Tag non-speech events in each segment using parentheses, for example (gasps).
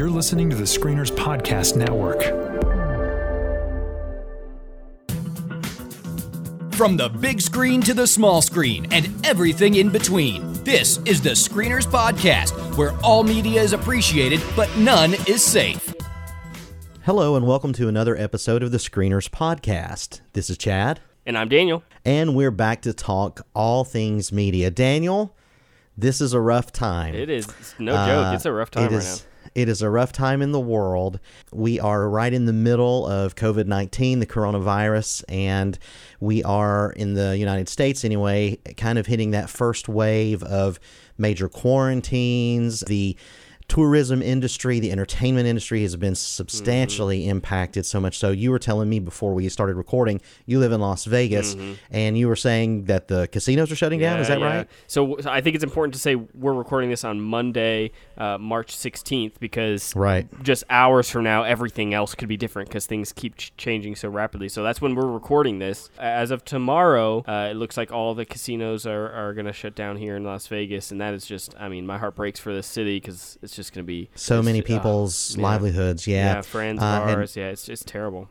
You're listening to the Screeners Podcast Network. From the big screen to the small screen and everything in between, this is the Screeners Podcast, where all media is appreciated, but none is safe. Hello, and welcome to another episode of the Screeners Podcast. This is Chad, And I'm Daniel. and we're back to talk all things media. Daniel, this is a rough time. It is it's no Uh, joke. It's a rough time it right is- It is a rough time in the world. We are right in the middle of COVID 19, the coronavirus, and we are in the United States anyway, kind of hitting that first wave of major quarantines. The tourism industry, the entertainment industry has been substantially Mm-hmm. impacted so much so you were telling me before we started recording you live in Las Vegas and you were saying that the casinos are shutting down is Mm-hmm. That yeah. right So, so I think it's important to say we're recording this on Monday, uh, March 16th, because Right. just hours from now, everything else could be different because things keep ch- changing so rapidly. So that's when we're recording this. As of tomorrow, uh, it looks like all the casinos are, are going to shut down here in Las Vegas, and that is just, I mean, my heart breaks for this city because it's just going to be so many uh, people's yeah. livelihoods yeah Yeah, friends, Uh, bars. yeah, it's just terrible.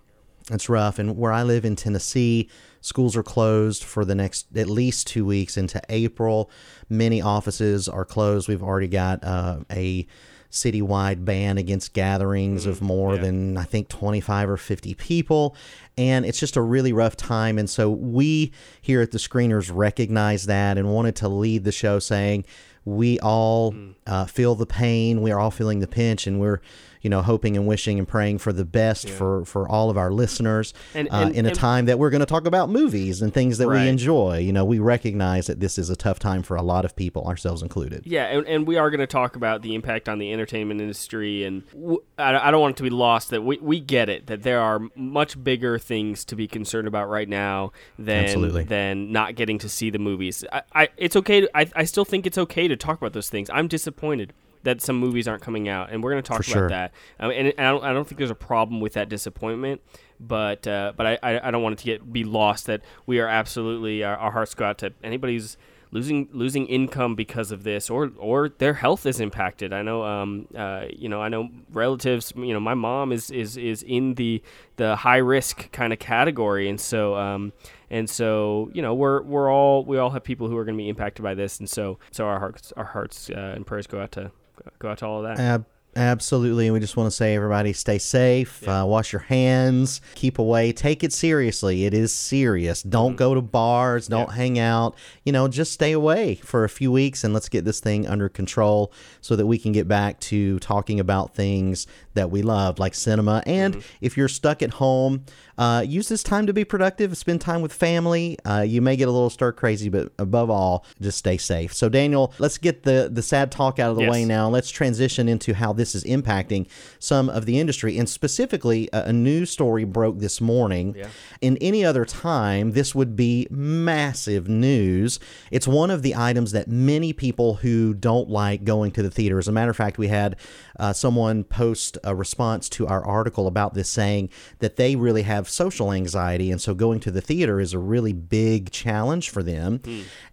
It's rough. And where I live in Tennessee, schools are closed for the next at least two weeks into April. Many offices are closed. We've already got uh, a citywide ban against gatherings of more than, I think, 25 or 50 people. And it's just a really rough time. And so we here at the Screeners recognize that and wanted to lead the show saying, we all uh, feel the pain. We are all feeling the pinch, and we're, you know, hoping and wishing and praying for the best for for all of our listeners. And- uh, and- in a and- time that we're going to talk about movies and things that Right. we enjoy, you know, we recognize that this is a tough time for a lot of people, ourselves included. Yeah, and, and we are going to talk about the impact on the entertainment industry, and w- I, I don't want it to be lost that we, we get it that there are much bigger things to be concerned about right now than Absolutely. than not getting to see the movies. I, I it's okay. To, I I still think it's okay to talk about those things. I'm disappointed that some movies aren't coming out, and we're going to talk For about sure. that. Um, and I don't I don't think there's a problem with that disappointment. But uh, but I, I I don't want it to get be lost that we are absolutely our, our hearts go out to anybody who's losing losing income because of this or or their health is impacted i know um uh you know i know relatives you know my mom is is is in the the high risk kind of category and so um and so you know we're we're all we all have people who are going to be impacted by this and so so our hearts our hearts uh, and prayers go out to go out to all of that Ab- absolutely. And we just want to say, everybody, stay safe, uh, wash your hands, keep away, take it seriously. It is serious. Don't go to bars, don't hang out. You know, just stay away for a few weeks and let's get this thing under control so that we can get back to talking about things that we love, like cinema. And if you're stuck at home, uh, use this time to be productive, spend time with family. Uh, you may get a little stir crazy, but above all, just stay safe. So, Daniel, let's get the, the sad talk out of the Yes. way now. Let's transition into how this is impacting some of the industry. And specifically, a, a news story broke this morning. In any other time, this would be massive news. It's one of the items that many people who don't like going to the theater, as a matter of fact, we had uh, someone post a response to our article about this saying that they really have social anxiety. And so going to the theater is a really big challenge for them.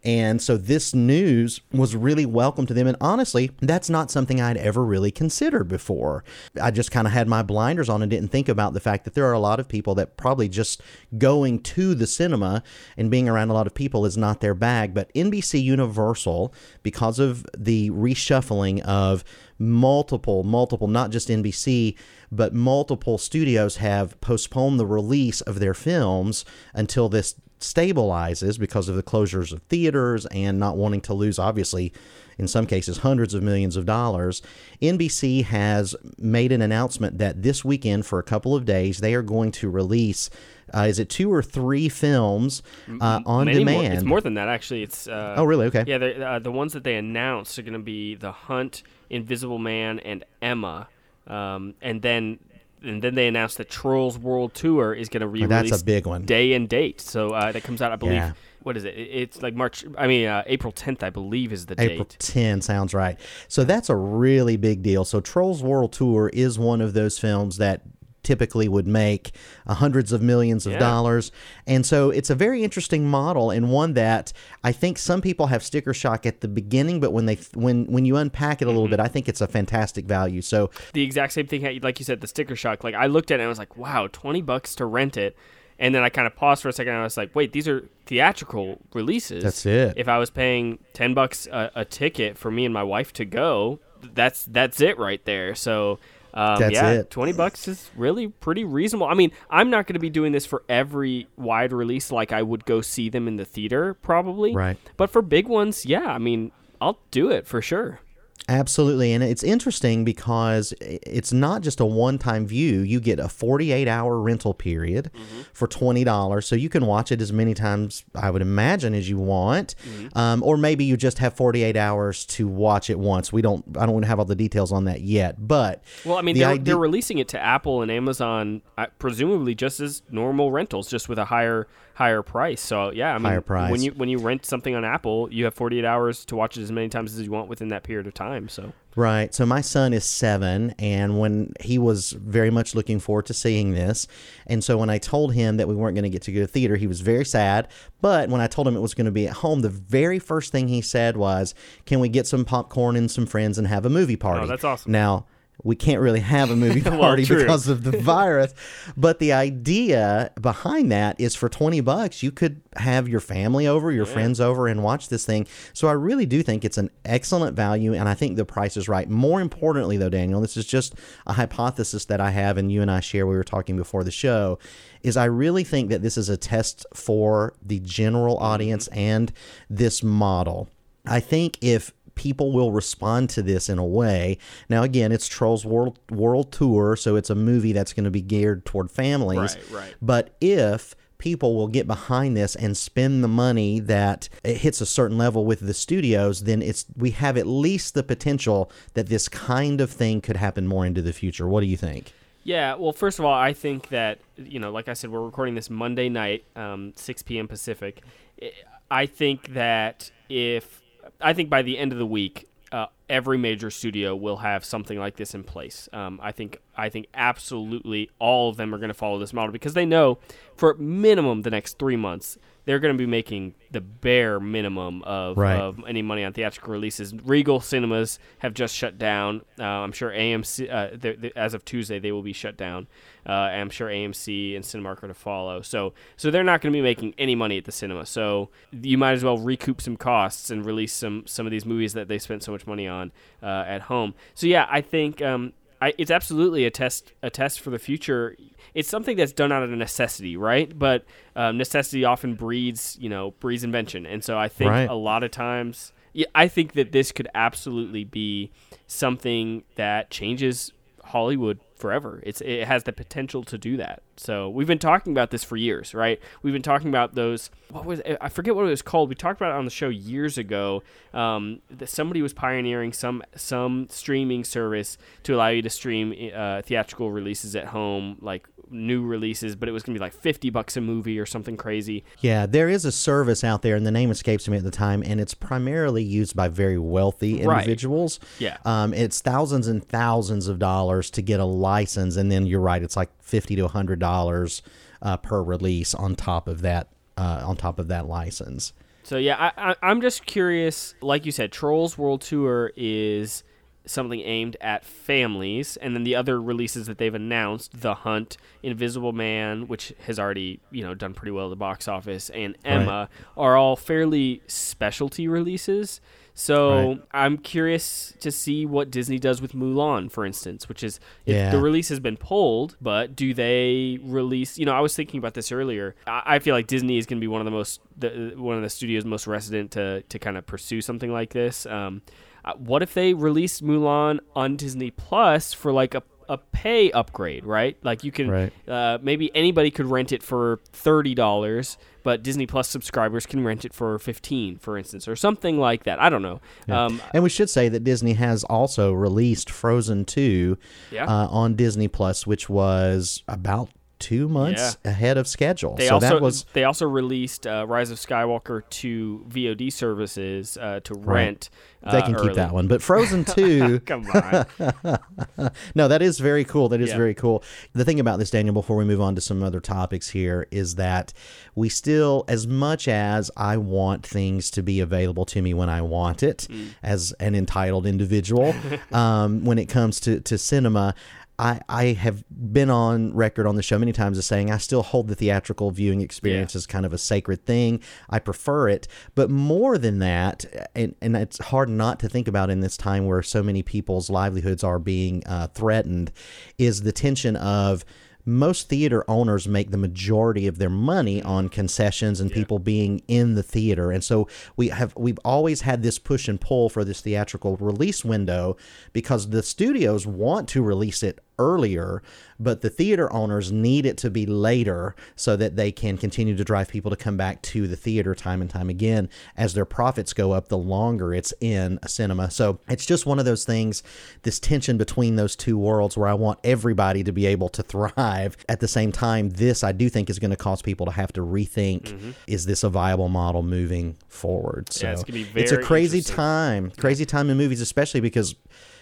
And so this news was really welcome to them. And honestly, that's not something I'd ever really considered before. I just kind of had my blinders on and didn't think about the fact that there are a lot of people that probably just going to the cinema and being around a lot of people is not their bag. But NBC Universal, because of the reshuffling of multiple, multiple, not just NBC, but multiple studios have postponed the release of their films until this stabilizes because of the closures of theaters and not wanting to lose, obviously, in some cases, hundreds of millions of dollars. NBC has made an announcement that this weekend, for a couple of days, they are going to release. Uh, is it two or three films uh, on Many more- demand? it's more than that actually it's uh, Oh, really? Okay. yeah uh, the ones that they announced are going to be the hunt invisible man and emma um, and then and then they announced that Trolls World Tour is going to re-release Oh, that's a big one. day and date. So uh, that comes out, I believe. Yeah. What is it? It- It's like March. I mean, uh, April 10th, I believe, is the date. April date. 10 sounds right. So that's a really big deal. So Trolls World Tour is one of those films that typically would make uh, hundreds of millions of Yeah. dollars. And so it's a very interesting model and one that I think some people have sticker shock at the beginning, but when they when when you unpack it a Mm-hmm. little bit, I think it's a fantastic value. So the exact same thing like you said the sticker shock like i looked at it and i was like wow 20 bucks to rent it and then i kind of paused for a second and i was like wait these are theatrical releases That's it. if i was paying 10 bucks a, a ticket for me and my wife to go that's that's it right there so um, That's yeah, it. 20 bucks is really pretty reasonable. I mean, I'm not going to be doing this for every wide release like I would go see them in the theater, probably. Right. But for big ones, yeah, I mean, I'll do it for sure. Absolutely. And it's interesting because it's not just a one time view. You get a 48 hour rental period for $20. So you can watch it as many times, I would imagine, as you want. Um, or maybe you just have 48 hours to watch it once. We don't, I don't have all the details on that yet. But Well, I mean, the they're, idea- they're releasing it to Apple and Amazon, uh, presumably just as normal rentals, just with a higher higher price. So yeah, I mean, Higher price. when you when you rent something on Apple, you have 48 hours to watch it as many times as you want within that period of time. So Right. So my son is seven, and when he was very much looking forward to seeing this, and so when I told him that we weren't going to get to go to theater, he was very sad. But when I told him it was going to be at home, the very first thing he said was, "Can we get some popcorn and some friends and have a movie oh, party?" Oh, that's awesome. Now. We can't really have a movie (laughs) party true. because of the virus, but the idea behind that is for 20 bucks you could have your family over, your friends over and watch this thing. So I really do think it's an excellent value and I think the price is right. More importantly though, Daniel, this is just a hypothesis that I have and you and I share we were talking before the show is I really think that this is a test for the general mm-hmm. audience and this model. I think if people will respond to this in a way. Now, again, it's Trolls World World Tour, so it's a movie that's going to be geared toward families. Right, right. But if people will get behind this and spend the money that it hits a certain level with the studios, then it's we have at least the potential that this kind of thing could happen more into the future. What do you think? Yeah, well, first of all, I think that you know, like I said, we're recording this Monday night, um, 6 p.m. Pacific. I- I think that if I think by the end of the week, uh, every major studio will have something like this in place. Um, I think I think absolutely all of them are going to follow this model because they know for minimum the next three months they're going to be making the bare minimum of, Right. of any money on theatrical releases. Regal cinemas have just shut down. Uh, I'm sure AMC, uh, they're- they- as of Tuesday, they will be shut down. Uh, I'm sure AMC and Cinemark are to follow. So, so they're not going to be making any money at the cinema. So you might as well recoup some costs and release some some of these movies that they spent so much money on uh, at home. So yeah, I think. Um, I, it's absolutely a test a test for the future. It's something that's done out of necessity, right? But um, necessity often breeds, you know, breeds invention, and so I think Right. a lot of times, yeah, I think that this could absolutely be something that changes Hollywood forever. It's it has the potential to do that. So we've been talking about this for years, right? We've been talking about those. What was I forget what it was called? We talked about it on the show years ago. Um, that somebody was pioneering some some streaming service to allow you to stream uh, theatrical releases at home, like new releases, but it was gonna be like fifty bucks a movie or something crazy. Yeah, there is a service out there, and the name escapes me at the time, and it's primarily used by very wealthy Right. individuals. Yeah. Um, it's thousands and thousands of dollars to get a license, and then you're right, it's like fifty to a hundred dollars uh, per release on top of that. Uh, on top of that license. So yeah, I, I, I'm just curious. Like you said, Trolls World Tour is something aimed at families, and then the other releases that they've announced, The Hunt, Invisible Man, which has already you know done pretty well at the box office, and Emma are all fairly specialty releases. So Right. I'm curious to see what Disney does with Mulan, for instance, which is if Yeah. the release has been pulled, but do they release? You know, I was thinking about this earlier. I, I feel like Disney is going to be one of the most, the, one of the studios most resident to to kind of pursue something like this. Um, uh, what if they released Mulan on Disney Plus for like a a pay upgrade, right? Like you can Right. uh, maybe anybody could rent it for thirty dollars, but Disney Plus subscribers can rent it for fifteen, for instance, or something like that. I don't know. Um, And we should say that Disney has also released Frozen 2 Yeah. uh, on Disney Plus, which was about two months ahead of schedule. They so also that was they also released uh, Rise of Skywalker to VOD services uh, to rent. they uh, can keep that one. But Frozen (laughs) 2 Come on. (laughs) no, that is very cool. That is Yeah. very cool. The thing about this, Daniel, before we move on to some other topics here, is that we still, as much as I want things to be available to me when I want it, Mm. as an entitled individual, (laughs) um, when it comes to, to cinema, I, I have been on record on the show many times as saying I still hold the theatrical viewing experience Yeah. as kind of a sacred thing. I prefer it. But more than that, and, and it's hard not to think about in this time where so many people's livelihoods are being uh, threatened, is the tension of most theater owners make the majority of their money on concessions and people being in the theater and so we have we've always had this push and pull for this theatrical release window because the studios want to release it earlier but the theater owners need it to be later so that they can continue to drive people to come back to the theater time and time again. As their profits go up the longer it's in a cinema. So it's just one of those things this tension between those two worlds where I want everybody to be able to (laughs) thrive at the same time. This I do think is going to cause people to have to rethink is this a viable model moving forward? So Mm-hmm. Yeah, it's it's a crazy time crazy time in movies especially because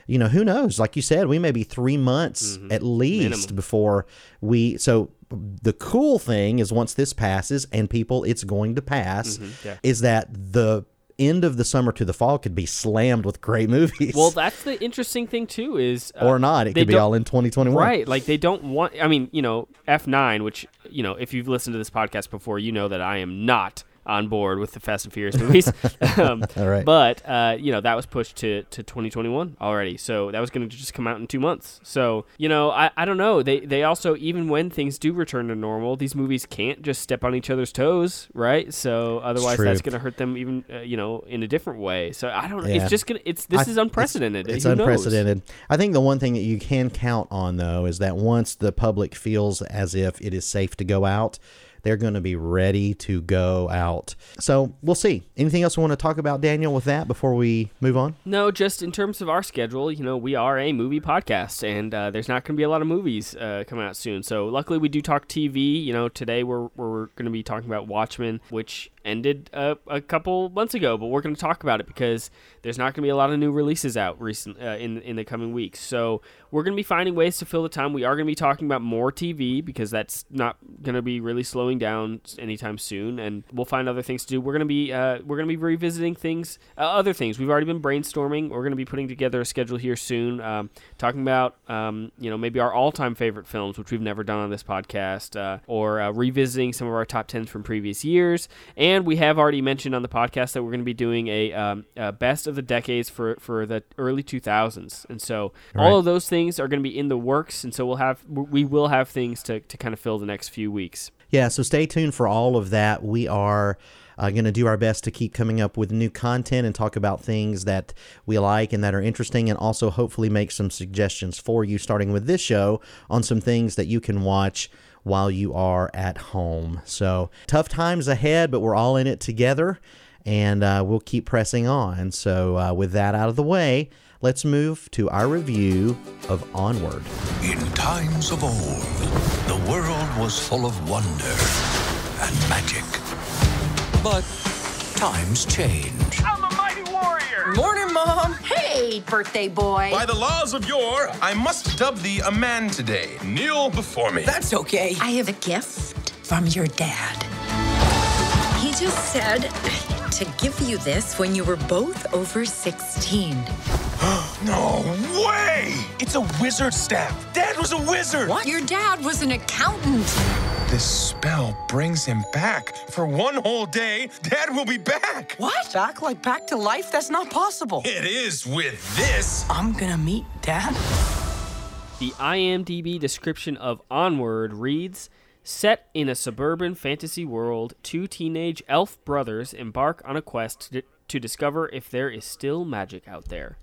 you know who knows like you said we may be three months Mm-hmm. at least before we so the cool thing is once this passes and people it's going to pass Mm-hmm. yeah. is that the end of the summer to the fall could be slammed with great movies well, that's the interesting thing too. Is uh, or not it could be all in 2021 Right, like they don't want. I mean, you know, F nine, which you know, if you've listened to this podcast before, you know that I am not on board with the Fast and Furious movies. (laughs) um, (laughs) All right. But uh, you know that was pushed to, to 2021 already, so that was going to just come out in two months. So you know, I, I don't know. They they also even when things do return to normal, these movies can't just step on each other's toes, right? So otherwise, that's going to hurt them even uh, you know in a different way. So I don't. know. Yeah. It's just gonna. It's this I- is unprecedented. It's, knows? unprecedented. I think the one thing that you can count on, though, is that once the public feels as if it is safe to go out, they're going to be ready to go out. So we'll see. Anything else we want to talk about, Daniel, with that before we move on? No, just in terms of our schedule, you know, we are a movie podcast, and uh, there's not going to be a lot of movies uh, coming out soon. So luckily, we do talk TV. You know, today we're we're going to be talking about Watchmen, which ended uh, a couple months ago, but we're going to talk about it because there's not going to be a lot of new releases out recent uh, in in the coming weeks. So we're going to be finding ways to fill the time. We are going to be talking about more TV because that's not going to be really slowing down anytime soon, and we'll find other things to do. We're going to be uh, we're going to be revisiting things, uh, other things. We've already been brainstorming. We're going to be putting together a schedule here soon, um, talking about um, you know maybe our all time favorite films, which we've never done on this podcast, uh, or uh, revisiting some of our top tens from previous years. And we have already mentioned on the podcast that we're going to be doing a, um, a best of the decades for for the early 2000s, and so all Right. of those things are going to be in the works, and so we'll have we will have things to, to kind of fill the next few weeks. Yeah, so stay tuned for all of that. We are uh, going to do our best to keep coming up with new content and talk about things that we like and that are interesting, and also hopefully make some suggestions for you, starting with this show, on some things that you can watch while you are at home. So tough times ahead, but we're all in it together, and uh, we'll keep pressing on. So, uh, with that out of the way, let's move to our review of Onward. In times of old, the world was full of wonder and magic. But times change. Morning, Mom. Hey, birthday boy. By the laws of yore, I must dub thee a man today. Kneel before me. That's okay. I have a gift from your dad. He just said to give you this when you were both over 16. (gasps) (gasps) no way! It's a wizard staff. Dad was a wizard. What? Your dad was an accountant. This spell brings him back. For one whole day, Dad will be back. What? Back like back to life? That's not possible. It is with this. I'm gonna meet Dad. The IMDb description of Onward reads Set in a suburban fantasy world, two teenage elf brothers embark on a quest to, to discover if there is still magic out there.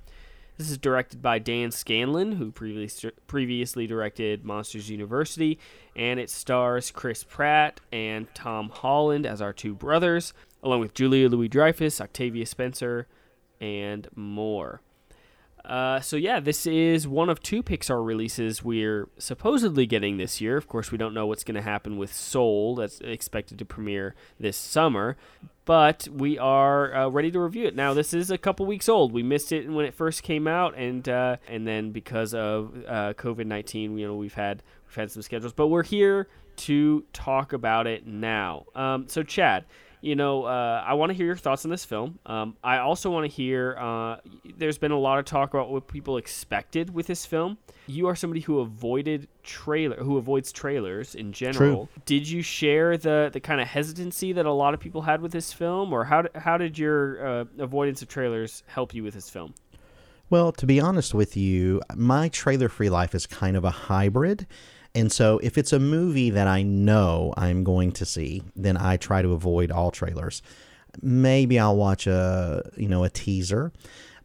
This is directed by Dan Scanlon, who previously previously directed Monsters University, and it stars Chris Pratt and Tom Holland as our two brothers, along with Julia Louis Dreyfus, Octavia Spencer, and more. Uh, so yeah, this is one of two Pixar releases we're supposedly getting this year. Of course, we don't know what's going to happen with Soul. That's expected to premiere this summer, but we are uh, ready to review it. Now, this is a couple weeks old. We missed it when it first came out, and uh, and then because of uh, COVID nineteen, you know, we've had we've had some schedules, but we're here to talk about it now. Um, so, Chad you know, uh, I want to hear your thoughts on this film. Um, I also want to hear. Uh, there's been a lot of talk about what people expected with this film. You are somebody who avoided trailer, who avoids trailers in general. True. Did you share the the kind of hesitancy that a lot of people had with this film, or how how did your uh, avoidance of trailers help you with this film? Well, to be honest with you, my trailer free life is kind of a hybrid. And so if it's a movie that I know I'm going to see, then I try to avoid all trailers. Maybe I'll watch a, you know, a teaser.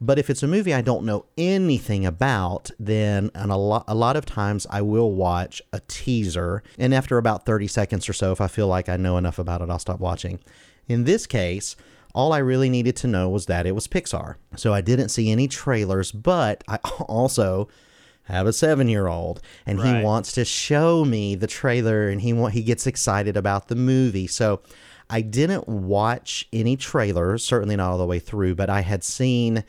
But if it's a movie I don't know anything about, then and a lot a lot of times I will watch a teaser and after about 30 seconds or so if I feel like I know enough about it, I'll stop watching. In this case, all I really needed to know was that it was Pixar. So I didn't see any trailers, but I (laughs) also have a seven year old and Right. he wants to show me the trailer and he he gets excited about the movie. So I didn't watch any trailers, certainly not all the way through, but I had seen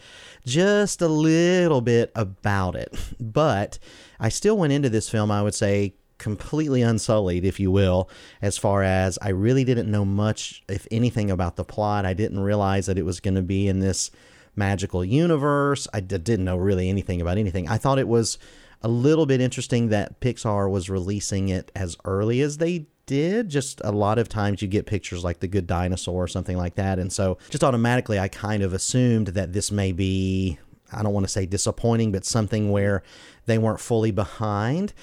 just a little bit about it. But I still went into this film, I would say, completely unsullied, if you will, as far as I really didn't know much, if anything, about the plot. I didn't realize that it was going to be in this magical universe. I d- didn't know really anything about anything. I thought it was a little bit interesting that Pixar was releasing it as early as they did. Just a lot of times you get pictures like The Good Dinosaur or something like that. And so just automatically, I kind of assumed that this may be, I don't want to say disappointing, but something where they weren't fully behind.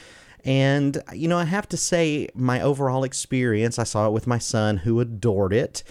And, you know, I have to say, my overall experience, I saw it with my son who adored it.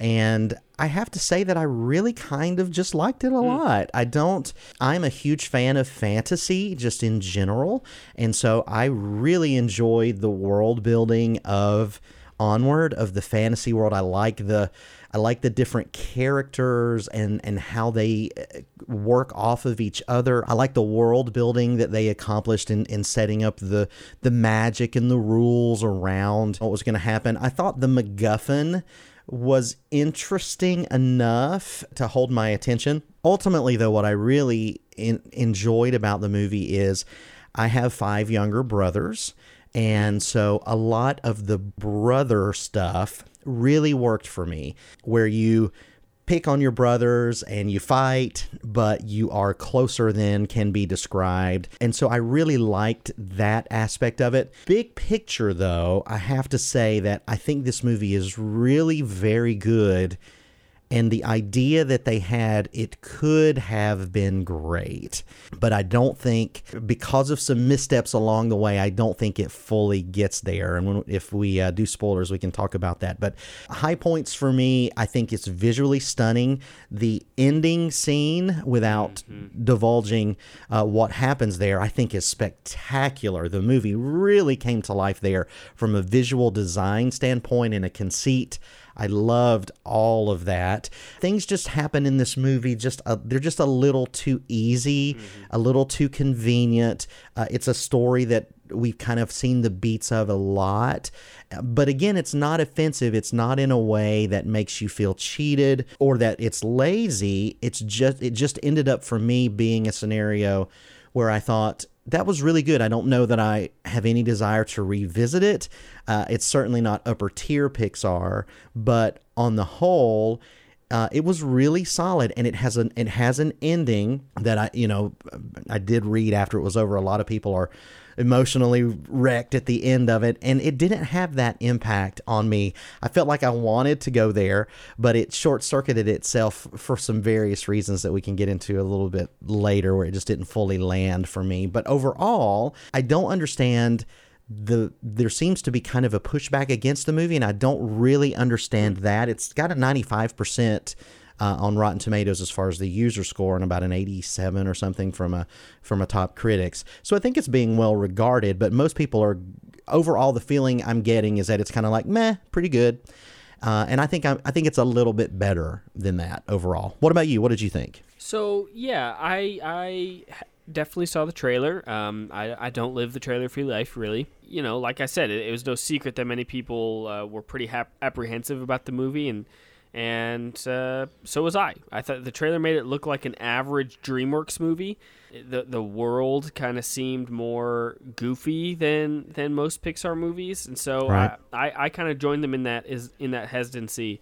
And I have to say that I really kind of just liked it a lot. I don't, I'm a huge fan of fantasy just in general. And so I really enjoyed the world building of Onward, of the fantasy world. I like the, I like the different characters and and how they uh, work off of each other. I like the world building that they accomplished in, in setting up the the magic and the rules around what was going to happen. I thought the MacGuffin was interesting enough to hold my attention. Ultimately, though, what I really in, enjoyed about the movie is I have five younger brothers. And so a lot of the brother stuff really worked for me, where you pick on your brothers and you fight, but you are closer than can be described. And so I really liked that aspect of it. Big picture, though, I have to say that I think this movie is really very good. And the idea that they had, it could have been great. But I don't think, because of some missteps along the way, I don't think it fully gets there. And when, if we uh, do spoilers, we can talk about that. But high points for me, I think it's visually stunning. The ending scene, without divulging uh, what happens there, I think is spectacular. The movie really came to life there from a visual design standpoint and a conceit. I loved all of that. Things just happen in this movie. Just a, they're just a little too easy, a little too convenient. Uh, it's a story that we've kind of seen the beats of a lot. But again, it's not offensive. It's not in a way that makes you feel cheated or that it's lazy. It's just it just ended up for me being a scenario where I thought that was really good. I don't know that I have any desire to revisit it. Uh, it's certainly not upper tier Pixar, but on the whole, uh, it was really solid, and it has an it has an ending that I you know I did read after it was over. A lot of people are emotionally wrecked at the end of it, and it didn't have that impact on me. I felt like I wanted to go there, but it short circuited itself for some various reasons that we can get into a little bit later, where it just didn't fully land for me. But overall, I don't understand the there seems to be kind of a pushback against the movie, and I don't really understand that. It's got a ninety five percent. Uh, on Rotten Tomatoes, as far as the user score, and about an 87 or something from a from a top critics. So I think it's being well regarded. But most people are overall the feeling I'm getting is that it's kind of like meh, pretty good. Uh, and I think I'm, I think it's a little bit better than that overall. What about you? What did you think? So yeah, I I definitely saw the trailer. Um, I I don't live the trailer free life really. You know, like I said, it, it was no secret that many people uh, were pretty hap- apprehensive about the movie, and and uh, so was I. I thought the trailer made it look like an average DreamWorks movie. The the world kind of seemed more goofy than than most Pixar movies, and so Right. I, I, I kind of joined them in that is in that hesitancy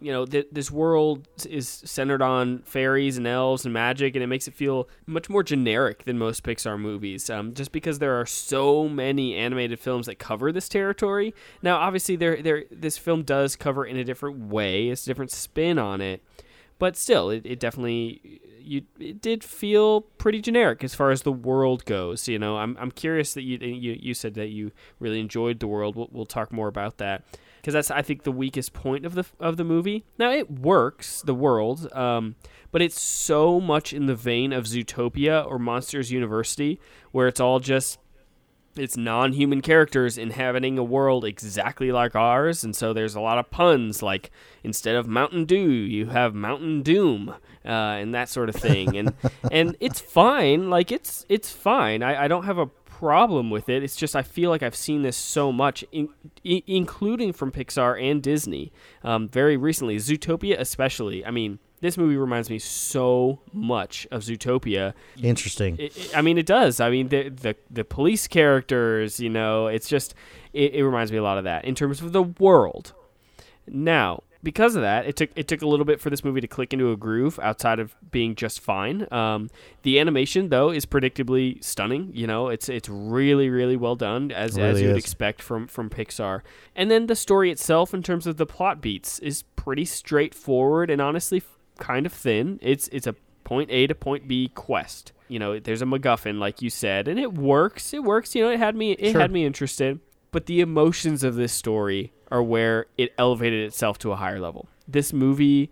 you know, th- this world is centered on fairies and elves and magic, and it makes it feel much more generic than most Pixar movies. Um, just because there are so many animated films that cover this territory. Now, obviously, there, there, this film does cover in a different way. It's a different spin on it, but still, it, it definitely you it did feel pretty generic as far as the world goes. You know, I'm I'm curious that you you, you said that you really enjoyed the world. We'll, we'll talk more about that because that's I think the weakest point of the of the movie. Now it works, the world, um, but it's so much in the vein of Zootopia or Monsters University, where it's all just it's non-human characters inhabiting a world exactly like ours and so there's a lot of puns like instead of mountain dew you have mountain doom uh, and that sort of thing and (laughs) and it's fine like it's it's fine I, I don't have a problem with it it's just i feel like i've seen this so much in, I- including from pixar and disney um, very recently zootopia especially i mean this movie reminds me so much of zootopia Interesting. it, it- I mean, it does. I mean, the the the police characters. You know, it's just it, it reminds me a lot of that in terms of the world. Now, because of that, it took it took a little bit for this movie to click into a groove outside of being just fine. Um, the animation, though, is predictably stunning. You know, it's it's really really well done as It as you'd expect from from Pixar. And then the story itself, in terms of the plot beats, is pretty straightforward and honestly kind of thin. It's it's a point A to point B quest. You know, there's a MacGuffin, like you said, and it works. It works. You know, it had me it Sure. had me interested. But the emotions of this story are where it elevated itself to a higher level. This movie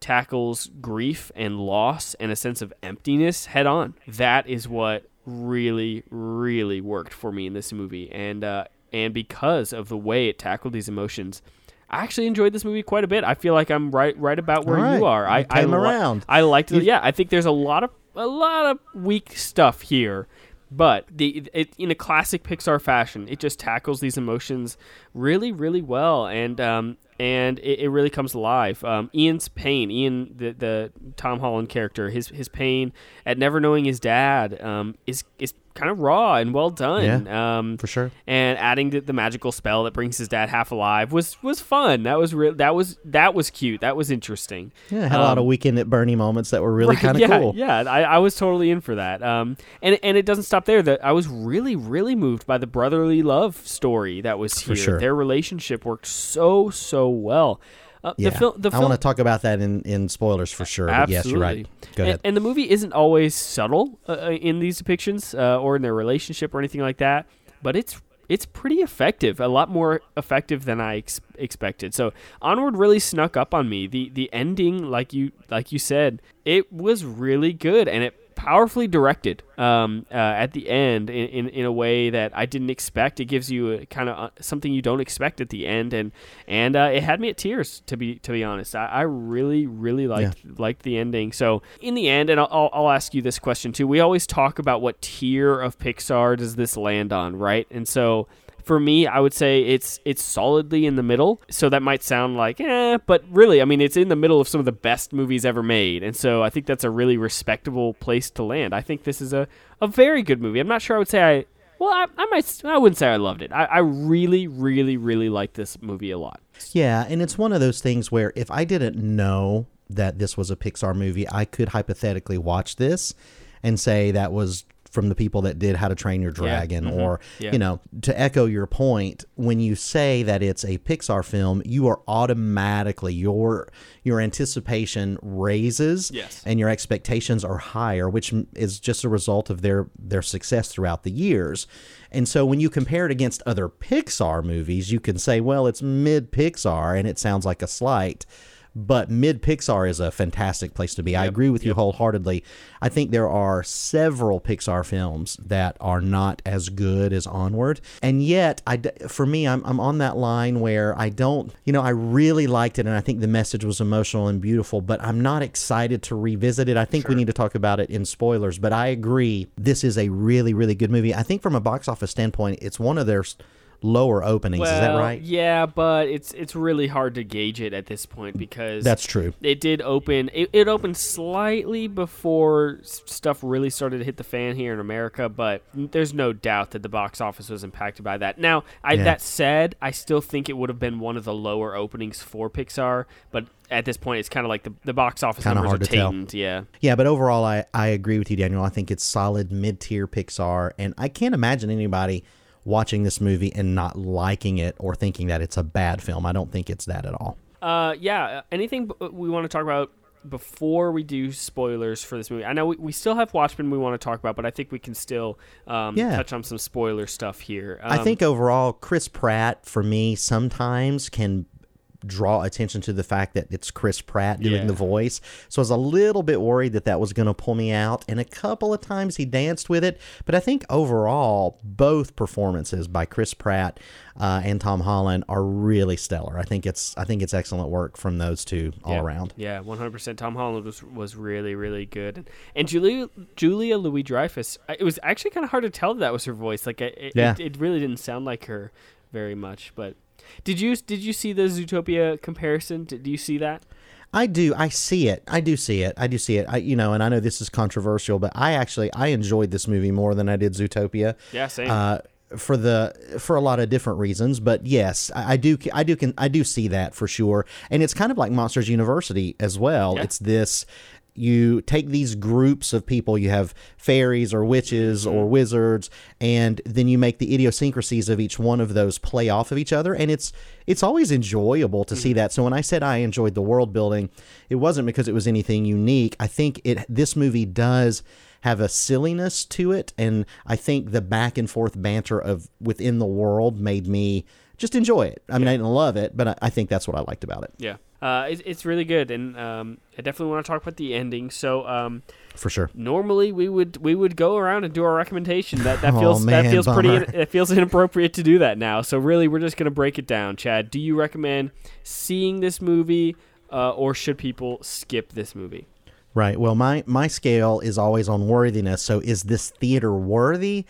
tackles grief and loss and a sense of emptiness head on. That is what really, really worked for me in this movie, and uh, and because of the way it tackled these emotions. I actually enjoyed this movie quite a bit. I feel like I'm right, right about where right. you are. I You came I li- around. I liked it. Yeah, I think there's a lot of a lot of weak stuff here, but the it, in a classic Pixar fashion, it just tackles these emotions really, really well, and um and it, it really comes alive. Um, Ian's pain, Ian, the the Tom Holland character, his his pain at never knowing his dad, um, is is kind of raw and well done. um, for sure. and adding the, the magical spell that brings his dad half alive was was fun. That was real. That was that was cute. That was interesting. Yeah, had a lot of Um, weekend at Bernie moments that were really (laughs) Right, kind of yeah, cool. Yeah, I, I was totally in for that. Um, and and it doesn't stop there. That I was really really moved by the brotherly love story that was here. sure. Their relationship worked so so well. Uh, Yeah, the, fil- the I want to talk about that in, in spoilers for sure. But yes, you're right. Go And- ahead. And, the movie isn't always subtle uh, uh, in these depictions uh, or in their relationship or anything like that, but it's it's pretty effective. A lot more effective than I ex- expected. So Onward really snuck up on me. The the ending, like you like you said, it was really good and it powerfully directed um, uh, at the end in, in, in a way that I didn't expect. It gives you a, kind of uh, something you don't expect at the end, and and uh, it had me at tears to be to be honest. I, I really really liked liked the ending. So in the end, and I'll, I'll ask you this question too. We always talk about what tier of Pixar does this land on, right? And so for me, I would say it's it's solidly in the middle. So that might sound like eh, but really, I mean, it's in the middle of some of the best movies ever made, and so I think that's a really respectable place to land. I think this is a, a very good movie. I'm not sure I would say I well, I, I might I wouldn't say I loved it. I, I really, really, really like this movie a lot. Yeah, and it's one of those things where if I didn't know that this was a Pixar movie, I could hypothetically watch this and say that was from the people that did How to Train Your Dragon mhm, or yeah. you know, to echo your point, when you say that it's a Pixar film, you are automatically your your anticipation raises Yes. and your expectations are higher, which is just a result of their their success throughout the years. And so when you compare it against other Pixar movies, you can say, well, it's mid Pixar and it sounds like a slight. But mid Pixar is a fantastic place to be. I agree with you wholeheartedly. I think there are several Pixar films that are not as good as Onward, and yet, I for me, I'm I'm on that line where I don't, you know, I really liked it, and I think the message was emotional and beautiful, but I'm not excited to revisit it. I think we need to talk about it in spoilers, but I agree, this is a really really good movie. I think from a box office standpoint, it's one of their lower openings. is that right? Yeah, but it's it's really hard to gauge it at this point because That's true. It did open. It, it opened slightly before stuff really started to hit the fan here in America, but there's no doubt that the box office was impacted by that. Now, I, Yeah. that said, I still think it would have been one of the lower openings for Pixar, but at this point, it's kind of like the, the box office Kinda numbers hard are to tell. tamed. Yeah. Yeah, but overall, I, I agree with you, Daniel. I think it's solid mid tier Pixar, and I can't imagine anybody watching this movie and not liking it or thinking that it's a bad film. I don't think it's that at all. Uh, yeah. uh, Anything we want to talk about before we do spoilers for this movie? I know we, we still have Watchmen we want to talk about, but I think we can still um, Yeah. touch on some spoiler stuff here. I Um, think overall, Chris Pratt for me sometimes can draw attention to the fact that it's Chris Pratt doing Yeah. the voice. So I was a little bit worried that that was going to pull me out. And a couple of times he danced with it. But I think overall, both performances by Chris Pratt uh, and Tom Holland are really stellar. I think it's I think it's excellent work from those two all yeah, around. Yeah, one hundred percent. Tom Holland was was really really good, and, and Julia Julia Louis Dreyfus. It was actually kind of hard to tell that, that was her voice. Like it, Yeah. it, it really didn't sound like her very much. But did you did you see the Zootopia comparison? Did, do you see that? I do. I see it. I do see it. I do see it. I, you know, and I know this is controversial, but I actually I enjoyed this movie more than I did Zootopia. Yeah, same. Uh, for the for a lot of different reasons, but yes, I, I do. I do. Can I do see that for sure. And it's kind of like Monsters University as well. Yeah. It's this. You take these groups of people. You have fairies or witches Mm-hmm. or wizards, and then you make the idiosyncrasies of each one of those play off of each other, and it's it's always enjoyable to see Mm-hmm. that. So when I said I enjoyed the world building, it wasn't because it was anything unique. I think it this movie does have a silliness to it, and I think the back and forth banter of within the world made me just enjoy it. I mean, I didn't love it, but I, I think that's what I liked about it Yeah, uh, it, it's really good, and um, I definitely want to talk about the ending. So. Um, for sure. Normally we would we would go around and do our recommendation. That that (laughs) Oh, feels man, that feels pretty it feels (laughs) inappropriate to do that now. So really, we're just gonna break it down. Chad, do you recommend seeing this movie, uh, or should people skip this movie? Right. Well, my my scale is always on worthiness. So is this theater worthy?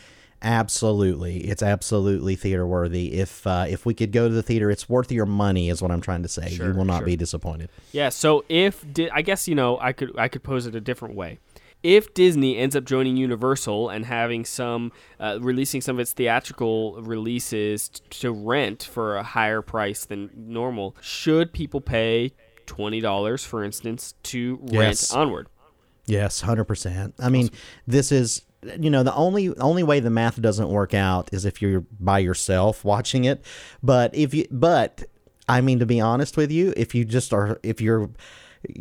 Absolutely, it's absolutely theater worthy. If uh, if we could go to the theater, it's worth your money, is what I'm trying to say. Sure, you will not sure. be disappointed. Yeah. So if di- I guess you know I could I could pose it a different way. If Disney ends up joining Universal and having some uh, releasing some of its theatrical releases t- to rent for a higher price than normal, should people pay twenty dollars, for instance, to rent Yes. Onward? Yes, hundred percent. I mean, this is you know the only only way the math doesn't work out is if you're by yourself watching it. But if you but I mean to be honest with you, if you just are if you're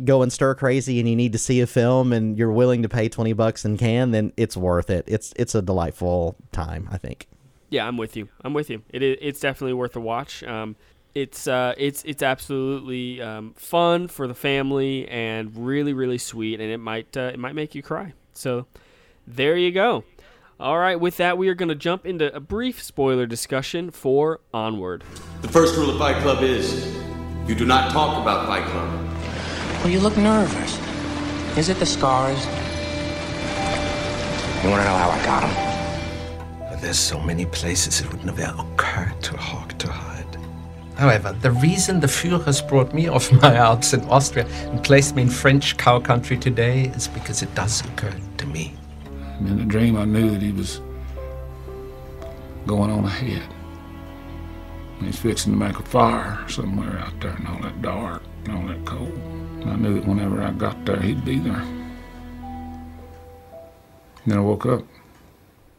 going stir crazy and you need to see a film and you're willing to pay 20 bucks and can then it's worth it it's it's a delightful time i think Yeah, I'm with you. I'm with you. It is, it's definitely worth a watch. Um, it's uh, it's it's absolutely um, fun for the family and really really sweet, and it might uh, it might make you cry. So there you go. All right, with that, we are going to jump into a brief spoiler discussion for Onward. The first rule of Fight Club is you do not talk about Fight Club. Well, you look nervous. Is it the scars? You want to know how I got them? But there's so many places it would never occur to Hawk to hide. However, the reason the Führers brought me off (laughs) my Alps in Austria and placed me in French cow country today is because it does occur to me. And in the dream, I knew that he was going on ahead. And he's fixing to make a fire somewhere out there in all that dark and all that cold. And I knew that whenever I got there, he'd be there. And then I woke up.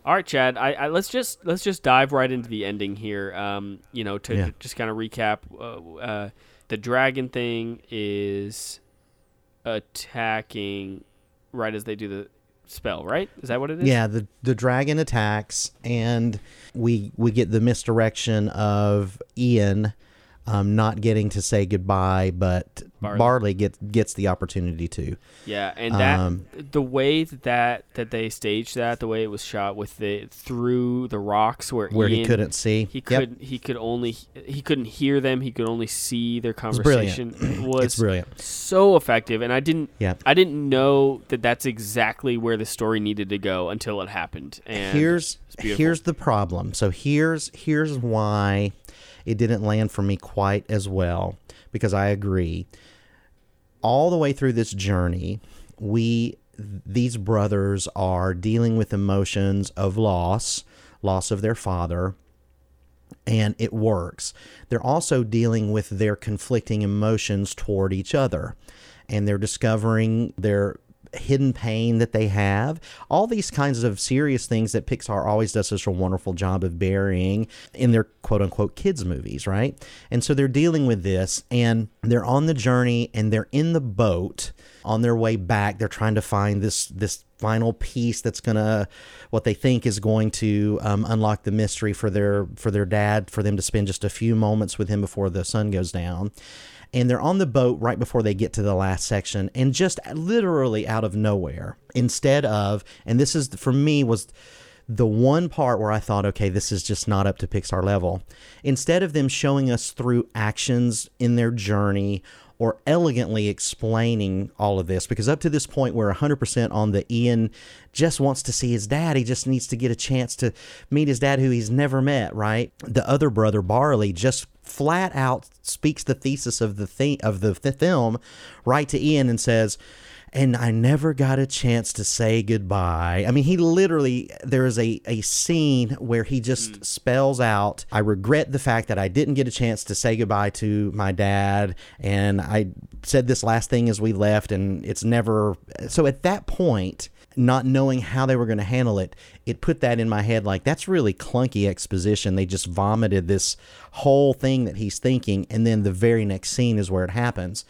All right, Chad. I, I let's just let's just dive right into the ending here. Um, you know, to Yeah. just kind of recap, uh, uh, the dragon thing is attacking right as they do the spell. Right? Is that what it is? yeah the the dragon attacks and we we get the misdirection of ian um, not getting to say goodbye, but Barley. Barley, gets gets the opportunity to. Yeah, and that Um, the way that that they staged that, the way it was shot with the through the rocks where Where he couldn't see. he Yep. could he could only he couldn't hear them, he could only see their It's brilliant. conversation. It (clears throat) was It's brilliant. so effective, and I didn't Yeah. I didn't know that that's exactly where the story needed to go until it happened. And here's here's the problem. So here's here's why it didn't land for me quite as well because I agree. All the way through this journey, we these brothers are dealing with emotions of loss, loss of their father, and it works. They're also dealing with their conflicting emotions toward each other, and they're discovering their hidden pain that they have. All these kinds of serious things that Pixar always does such a wonderful job of burying in their quote unquote kids' movies, right? And so they're dealing with this, and they're on the journey, and they're in the boat on their way back. They're trying to find this this final piece that's gonna what they think is going to um, unlock the mystery for their for their dad for them to spend just a few moments with him before the sun goes down and they're on the boat right before they get to the last section and just literally out of nowhere instead of and this is for me was the one part where I thought, okay, this is just not up to Pixar level. Instead of them showing us through actions in their journey or elegantly explaining all of this, because up to this point, we're 100% on the Ian just wants to see his dad. He just needs to get a chance to meet his dad, who he's never met, right? The other brother, Barley, just flat out speaks the thesis of the, thi- of the, the film right to Ian and says, and I never got a chance to say goodbye. I mean, he literally, there is a, a scene where he just mm. spells out, I regret the fact that I didn't get a chance to say goodbye to my dad. And I said this last thing as we left, and it's never. So at that point, not knowing how they were going to handle it, it put that in my head like that's really clunky exposition. They just vomited this whole thing that he's thinking, and then the very next scene is where it happens.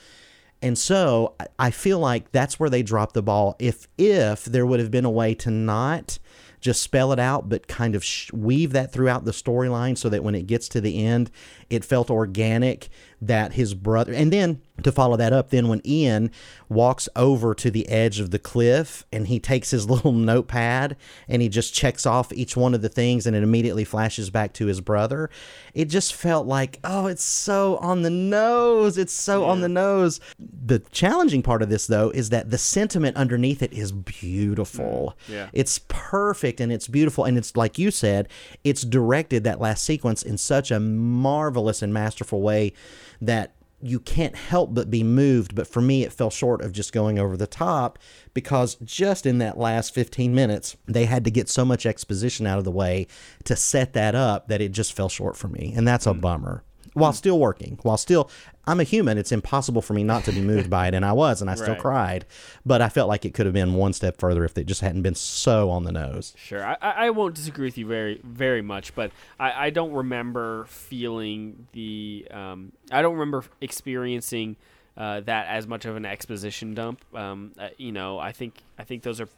And so I- feel like that's where they dropped the ball. If if there would have been a way to not just spell it out, but kind of sh- weave that throughout the storyline so that when it gets to the end, it felt organic that his brother, and then to follow that up, then when Ian walks over to the edge of the cliff and he takes his (laughs) little notepad and he just checks off each one of the things and it immediately flashes back to his brother, it just felt like, oh, it's so on the nose. It's so on the nose. The challenging part of this, though, is that the sentiment underneath it is beautiful. Mm, yeah. It's perfect and it's beautiful. And it's like you said, it's directed that last sequence in such a marvelous and masterful way that you can't help but be moved. But for me, it fell short of just going over the top because just in that last 15 minutes, they had to get so much exposition out of the way to set that up that it just fell short for me. And that's a hmm. bummer. While still working, while still, I'm a human. It's impossible for me not to be moved by it, and I was, and I still Right. cried. But I felt like it could have been one step further if it just hadn't been so on the nose. Sure, I, I I won't disagree with you very very much, but I, I don't remember feeling the um, I don't remember experiencing uh, that as much of an exposition dump. Um, uh, you know, I think I think those are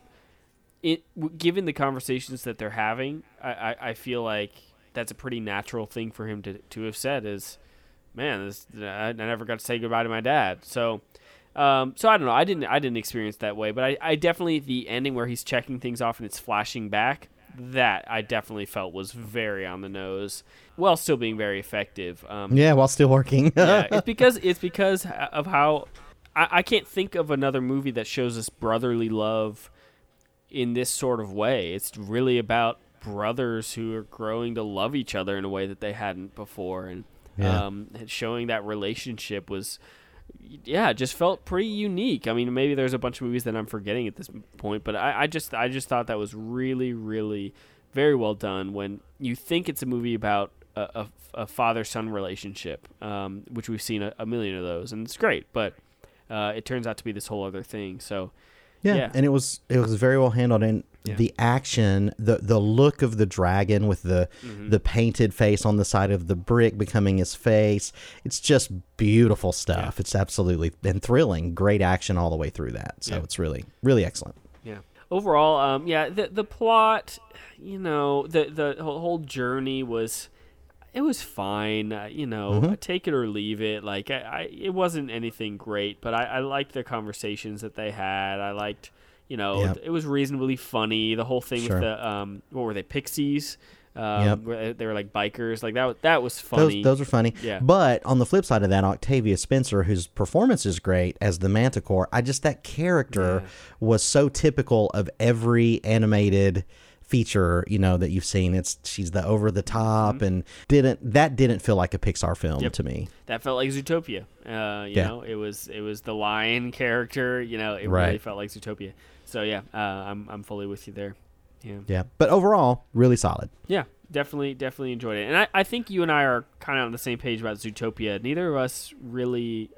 it. Given the conversations that they're having, I, I, I feel like that's a pretty natural thing for him to to have said. Is man, this I, I never got to say goodbye to my dad. So. Um, so I don't know. I didn't. I didn't experience that way, but I, I definitely the ending where he's checking things off and it's flashing back. That I definitely felt was very on the nose, while still being very effective. Um, Yeah, while still working. yeah, (laughs) it's because it's because of how I, I can't think of another movie that shows us brotherly love in this sort of way. It's really about brothers who are growing to love each other in a way that they hadn't before, and Yeah. um, showing that relationship was. Yeah, just felt pretty unique. I mean, maybe there's a bunch of movies that I'm forgetting at this point, but I, I just I just thought that was really, really very well done. When you think it's a movie about a, a, a father son relationship, um, which we've seen a, a million of those, and it's great, but uh, it turns out to be this whole other thing. So, Yeah, yeah, and it was it was very well handled, and Yeah. the action, the the look of the dragon with the Mhm. the painted face on the side of the brick becoming his face. It's just beautiful stuff. It's absolutely and thrilling. Great action all the way through that. So Yeah. it's really really excellent. Yeah. Overall, um, yeah, the the plot, you know, the the whole journey was. It was fine. Uh, you know, Mhm. take it or leave it. Like I, I it wasn't anything great, but I, I liked the conversations that they had. I liked, you know, Yep. it was reasonably funny. The whole thing Sure. with the um, what were they, Pixies? Um, Yep. where they were like bikers. Like that. was- That was funny. those are funny. Yeah. But on the flip side of that, Octavia Spencer, whose performance is great as the Manticore, I just that character was so typical of every animated feature you know that you've seen it's she's the over the top and didn't that didn't feel like a pixar film Mm-hmm. Yep. to me that felt like Zootopia. Uh, you Yeah. know, it was it was the lion character. You know, it really felt like Zootopia. So yeah, uh, I'm I'm fully with you there. Yeah. yeah but overall really solid Yeah, definitely, definitely enjoyed it, and I, I think you and I are kind of on the same page about Zootopia. Neither of us really.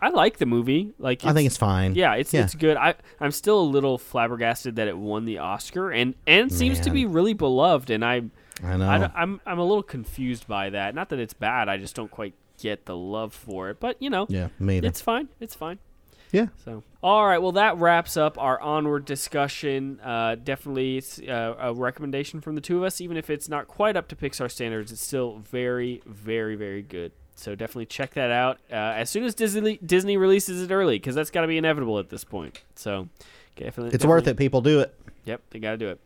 I like the movie. Like I think it's fine. Yeah, it's Yeah. it's good. I I'm still a little flabbergasted that it won the Oscar and and seems to be really beloved. And I I know. I, am I'm I'm a little confused by that. Not that it's bad. I just don't quite get the love for it. But you know, Yeah, either. It's fine. It's fine. Yeah. So, all right. Well, that wraps up our onward discussion. Uh, definitely, it's uh, a recommendation from the two of us. Even if it's not quite up to Pixar standards, it's still very, very, very good. So definitely check that out uh, as soon as Disney Disney releases it early, because that's got to be inevitable at this point. So, definitely, it's worth it people do it Yep, they got to do it.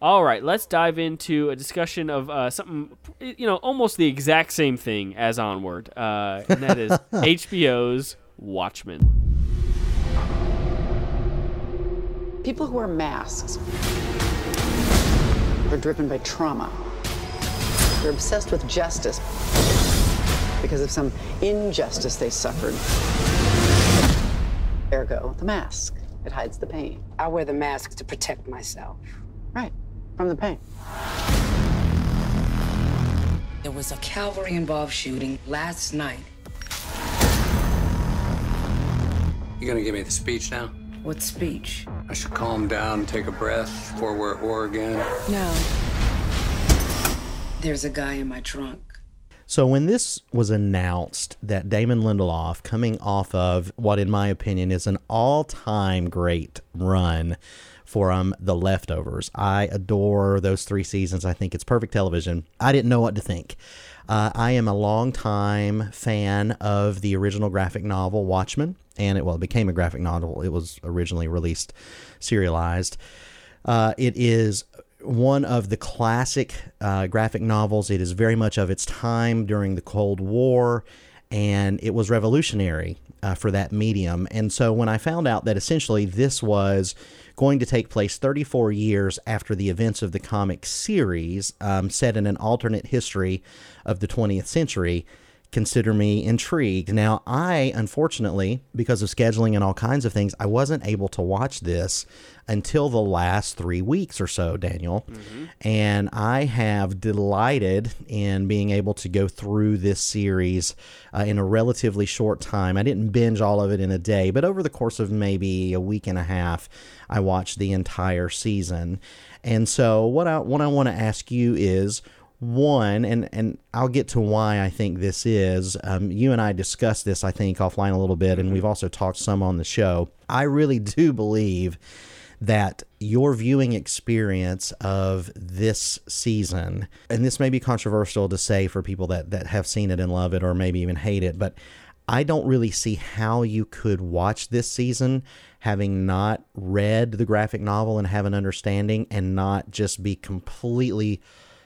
All right, let's dive into a discussion of uh, something, you know, almost the exact same thing as Onward, uh, and that is (laughs) HBO's Watchmen. People who wear masks are driven by trauma. They're obsessed with justice because of some injustice they suffered. Ergo, the mask. It hides the pain. I wear the mask to protect myself. Right, from the pain. There was a Kavalry involved shooting last night. You gonna give me the speech now? What speech? I should calm down, take a breath before we're at war again. No. There's a guy in my trunk. So when this was announced that Damon Lindelof, coming off of what in my opinion is an all-time great run for um The Leftovers, I adore those three seasons. I think it's perfect television. I didn't know what to think. Uh, I am a longtime fan of the original graphic novel Watchmen, and it well it became a graphic novel. It was originally released serialized. Uh, it is one of the classic uh, graphic novels. It is very much of its time during the Cold War, and it was revolutionary uh, for that medium. And so when I found out that essentially this was going to take place 34 years after the events of the comic series, um, set in an alternate history of the 20th century, consider me intrigued. Now, I, unfortunately, because of scheduling and all kinds of things, I wasn't able to watch this until the last three weeks or so, Daniel. And I have delighted in being able to go through this series uh, in a relatively short time. I didn't binge all of it in a day, but over the course of maybe a week and a half, I watched the entire season. And so, what I what I want to ask you is one, and and I'll get to why I think this is. Um, you and I discussed this, I think, offline a little bit, and we've also talked some on the show. I really (laughs) do believe that your viewing experience of this season, and this may be controversial to say for people that that have seen it and love it, or maybe even hate it, but I don't really see how you could watch this season having not read the graphic novel and have an understanding and not just be completely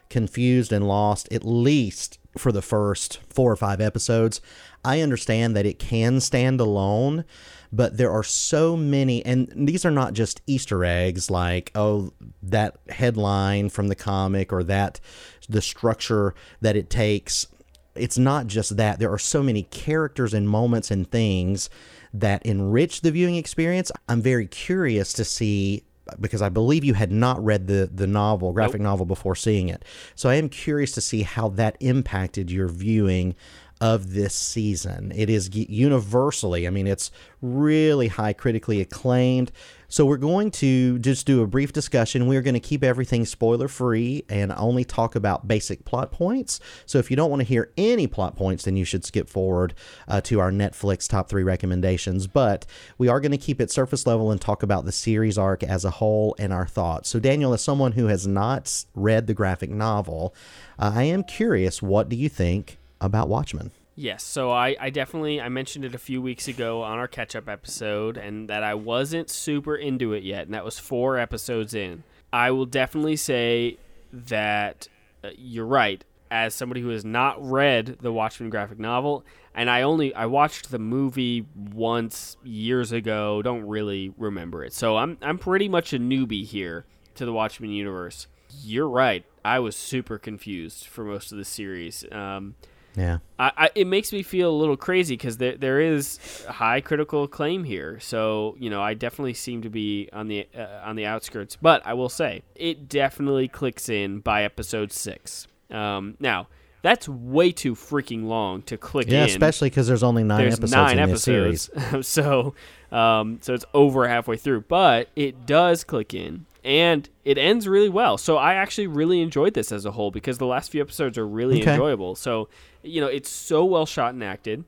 confused and lost, at least for the first four or five episodes. I understand that it can stand alone, but there are so many, and these are not just Easter eggs like, oh, that headline from the comic or that the structure that it takes. It's not just that. There are so many characters and moments and things that enrich the viewing experience. I'm very curious to see because I believe you had not read the the novel, graphic novel before seeing it. So I am curious to see how that impacted your viewing of this season. It is universally, I mean, it's really high critically acclaimed. So we're going to just do a brief discussion. We're going to keep everything spoiler free and only talk about basic plot points. So if you don't want to hear any plot points, then you should skip forward uh, to our Netflix top three recommendations. But we are going to keep it surface level and talk about the series arc as a whole and our thoughts. So Daniel, as someone who has not read the graphic novel, uh, I am curious. What do you think about Watchmen? Yes, so I, I definitely I mentioned it a few weeks ago on our catch up episode and that I wasn't super into it yet and that was 4 episodes in. I will definitely say that uh, you're right as somebody who has not read the Watchmen graphic novel and I only I watched the movie once years ago, don't really remember it. So I'm I'm pretty much a newbie here to the Watchmen universe. You're right. I was super confused for most of the series. Um, yeah. I, I, it makes me feel a little crazy because there, there is high critical acclaim here. So, you know, I definitely seem to be on the uh, on the outskirts. But I will say, it definitely clicks in by episode six. Um, now, that's way too freaking long to click yeah, in. especially because there's only nine there's episodes nine in episodes. this series. (laughs) so, um, so it's over halfway through. But it does click in and it ends really well. So I actually really enjoyed this as a whole because the last few episodes are really Okay. enjoyable. So you know, it's so well shot and acted.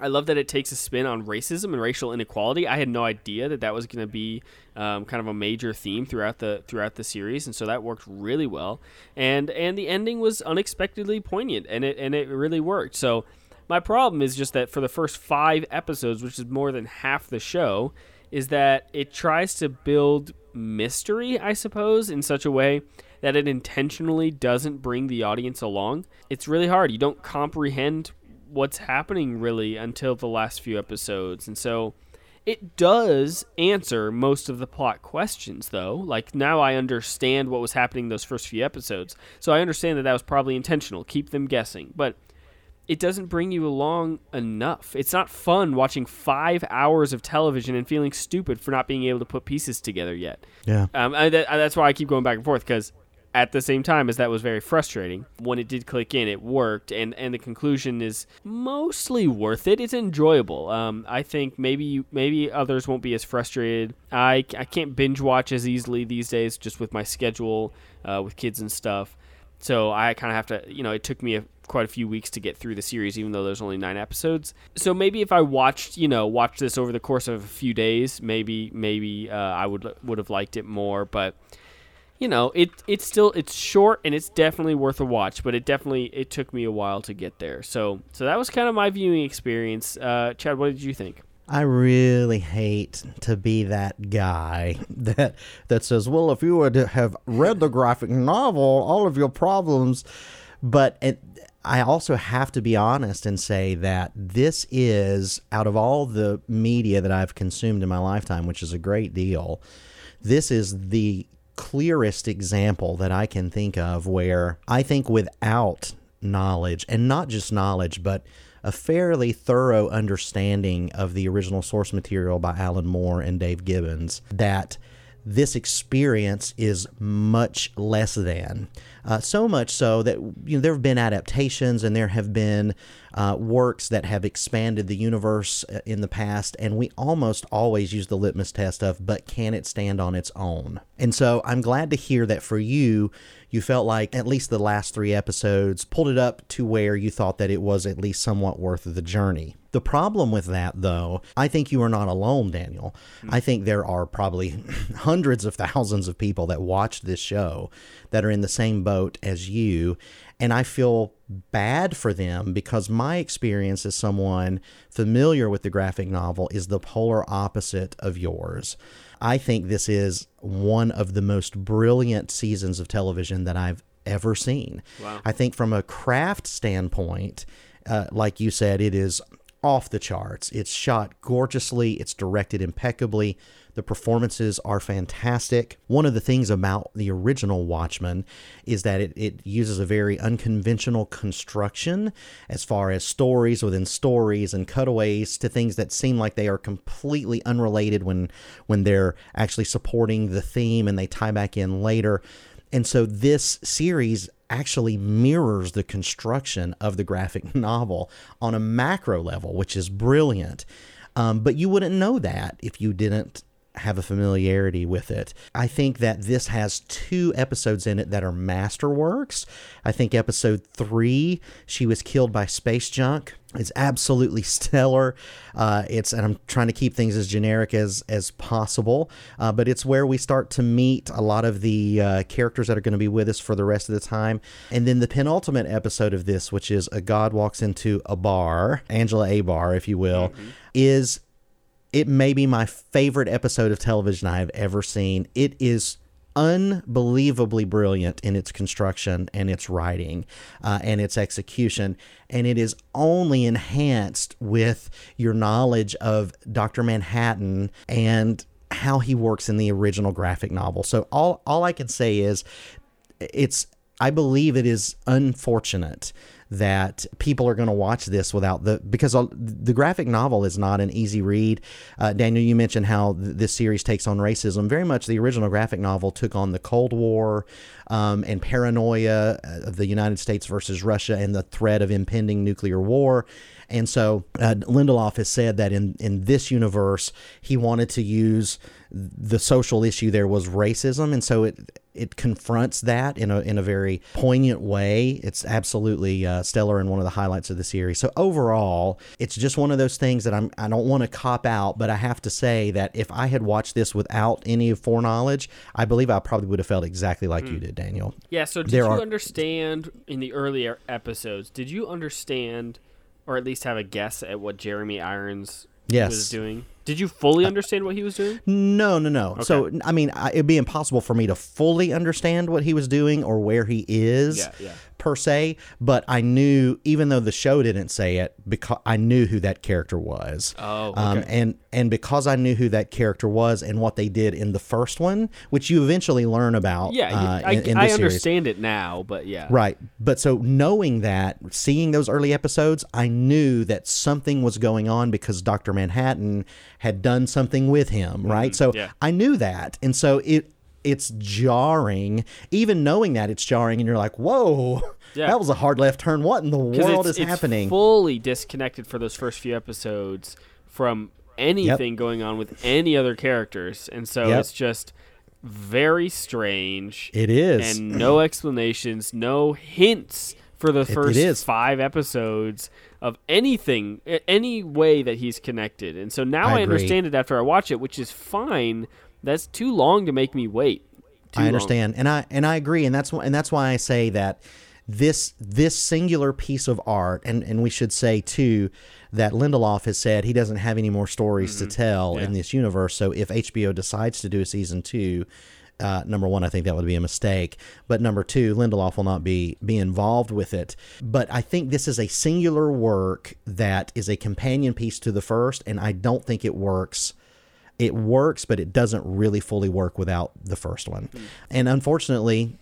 I love that it takes a spin on racism and racial inequality. I had no idea that that was going to be um, kind of a major theme throughout the throughout the series, and so that worked really well. And and the ending was unexpectedly poignant, and it and it really worked. So my problem is just that for the first five episodes, which is more than half the show, is that it tries to build mystery, I suppose, in such a way that it intentionally doesn't bring the audience along. It's really hard. You don't comprehend what's happening really until the last few episodes. And so it does answer most of the plot questions, though. Like now I understand what was happening those first few episodes. So I understand that that was probably intentional, keep them guessing. But it doesn't bring you along enough. It's not fun watching five hours of television and feeling stupid for not being able to put pieces together yet. Yeah. Um, I, that, that's why I keep going back and forth because at the same time as that was very frustrating, when it did click in, it worked, and and the conclusion is mostly worth it. It's enjoyable. Um, I think maybe you, maybe others won't be as frustrated. I I can't binge watch as easily these days, just with my schedule, uh, with kids and stuff. So I kind of have to, you know, it took me a, quite a few weeks to get through the series, even though there's only nine episodes. So maybe if I watched, you know, watched this over the course of a few days, maybe maybe uh, I would would have liked it more. But you know, it it's still it's short and it's definitely worth a watch. But it definitely it took me a while to get there. So so that was kind of my viewing experience. Uh, Chad, what did you think? I really hate to be that guy (laughs) that that says, "Well, if you would have read the graphic novel, all of your problems." But it, I also have to be honest and say that this is out of all the media that I've consumed in my lifetime, which is a great deal. This is the clearest example that I can think of where I think without knowledge, and not just knowledge, but a fairly thorough understanding of the original source material by Alan Moore and Dave Gibbons, that this experience is much less than. Uh, so much so that you know there have been adaptations and there have been uh, works that have expanded the universe uh, in the past, and we almost always use the litmus test of, but can it stand on its own? And so I'm glad to hear that for you, you felt like at least the last three episodes pulled it up to where you thought that it was at least somewhat worth the journey. The problem with that, though, I think you are not alone, Daniel. Hmm. I think there are probably (laughs) hundreds of thousands of people that watch this show that are in the same boat as you. And I feel bad for them because my experience as someone familiar with the graphic novel is the polar opposite of yours. I think this is one of the most brilliant seasons of television that I've ever seen. Wow. I think from a craft standpoint, uh, like you said, it is off the charts. It's shot gorgeously, it's directed impeccably. The performances are fantastic. One of the things about the original Watchmen is that it, it uses a very unconventional construction as far as stories within stories and cutaways to things that seem like they are completely unrelated when when they're actually supporting the theme and they tie back in later. And so this series actually mirrors the construction of the graphic (laughs) novel on a macro level, which is brilliant. Um, but you wouldn't know that if you didn't have a familiarity with it. I think that this has two episodes in it that are masterworks. I think episode three, she was killed by space junk, is absolutely (laughs) stellar. Uh, it's and I'm trying to keep things as generic as as possible, uh, but it's where we start to meet a lot of the uh, characters that are going to be with us for the rest of the time. And then the penultimate episode of this, which is a god walks into a bar, Angela A bar, if you will, mm-hmm. is it may be my favorite episode of television I have ever seen. It is unbelievably brilliant in its construction and its writing uh, and its execution. And it is only enhanced with your knowledge of Dr. Manhattan and how he works in the original graphic novel. So all all I can say is it's I believe it is unfortunate that people are going to watch this without the because the graphic novel is not an easy read. Uh, Daniel, you mentioned how th- this series takes on racism. Very much, the original graphic novel took on the Cold War um, and paranoia of the United States versus Russia and the threat of impending nuclear war. And so uh, Lindelof has said that in, in this universe, he wanted to use the social issue there was racism. And so it, it confronts that in a, in a very poignant way. It's absolutely uh, stellar and one of the highlights of the series. So overall, it's just one of those things that I'm, I don't want to cop out, but I have to say that if I had watched this without any foreknowledge, I believe I probably would have felt exactly like mm. you did, Daniel. Yeah. So did there you are... understand in the earlier episodes? Did you understand, or at least have a guess at what Jeremy Irons yes. was doing? Did you fully understand what he was doing? No, no, no. Okay. So, I mean, it'd be impossible for me to fully understand what he was doing or where he is. Yeah, yeah per se, but I knew even though the show didn't say it, because I knew who that character was. Oh, um, okay. um, and and because I knew who that character was and what they did in the first one, which you eventually learn about. Yeah, uh, I, in, in I understand series. it now, but yeah, right. But so knowing that, seeing those early episodes, I knew that something was going on because Doctor Manhattan had done something with him, right? Mm-hmm. So yeah. I knew that, and so it it's jarring. Even knowing that it's jarring, and you're like, "Whoa, (laughs) yeah. that was a hard left turn. What in the world is happening?" Fully disconnected for those first few episodes from anything yep. going on with any other characters, and so yep. it's just very strange. It is, and no explanations, no hints for the first it, five episodes of anything, any way that he's connected. And so now I, I understand it after I watch it, which is fine that's too long to make me wait. Too I understand, long. and I and I agree, and that's why and that's why I say that this this singular piece of art, and and we should say too that Lindelof has said he doesn't have any more stories mm-hmm. to tell yeah. in this universe. So if HBO decides to do a season two. Uh, number one, I think that would be a mistake. But number two, Lindelof will not be be involved with it. But I think this is a singular work that is a companion piece to the first, and I don't think it works it works, but it doesn't really fully work without the first one. Mm. And unfortunately,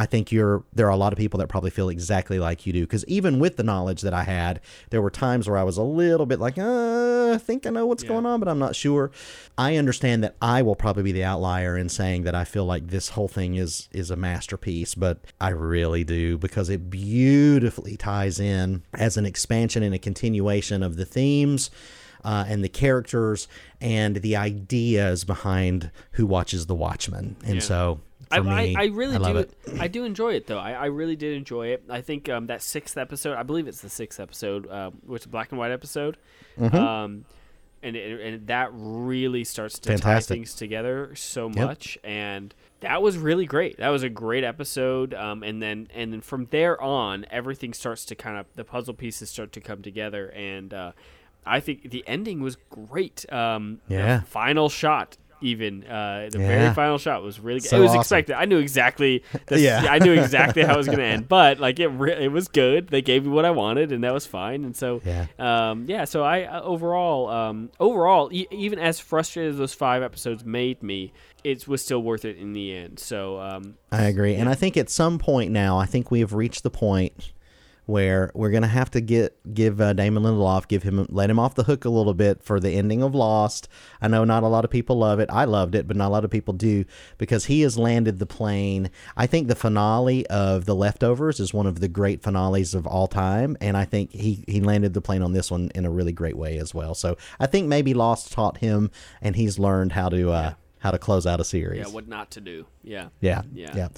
I think you're there are a lot of people that probably feel exactly like you do because even with the knowledge that I had, there were times where I was a little bit like, uh, I think I know what's yeah. going on, but I'm not sure. I understand that I will probably be the outlier in saying that I feel like this whole thing is is a masterpiece, but I really do because it beautifully ties in as an expansion and a continuation of the themes uh, and the characters and the ideas behind who watches The Watchmen. And yeah. so I, me, I, I, really I do. It. I do enjoy it though. I, I really did enjoy it. I think um, that sixth episode, I believe it's the sixth episode, uh, which is black and white episode, mm-hmm. um, and it, and that really starts to Fantastic. tie things together so much. Yep. And that was really great. That was a great episode. Um, and then and then from there on, everything starts to kind of the puzzle pieces start to come together and. Uh, I think the ending was great. Um, yeah. final shot, even uh, the yeah. very final shot was really good. So it was awesome. expected. I knew exactly. (laughs) yeah. I knew exactly how it was going (laughs) to end, but like it, re- it was good. They gave me what I wanted, and that was fine. And so, yeah, um, yeah. So I uh, overall, um, overall, e- even as frustrated as those five episodes made me, it was still worth it in the end. So um, I agree, yeah. and I think at some point now, I think we have reached the point where we're gonna have to get give uh, Damon Lindelof give him let him off the hook a little bit for the ending of Lost. I know not a lot of people love it. I loved it, but not a lot of people do because he has landed the plane. I think the finale of The Leftovers is one of the great finales of all time, and I think he he landed the plane on this one in a really great way as well. So I think maybe Lost taught him, and he's learned how to. Uh, how to close out a series. Yeah, what not to do. Yeah. Yeah. Yeah. Yeah.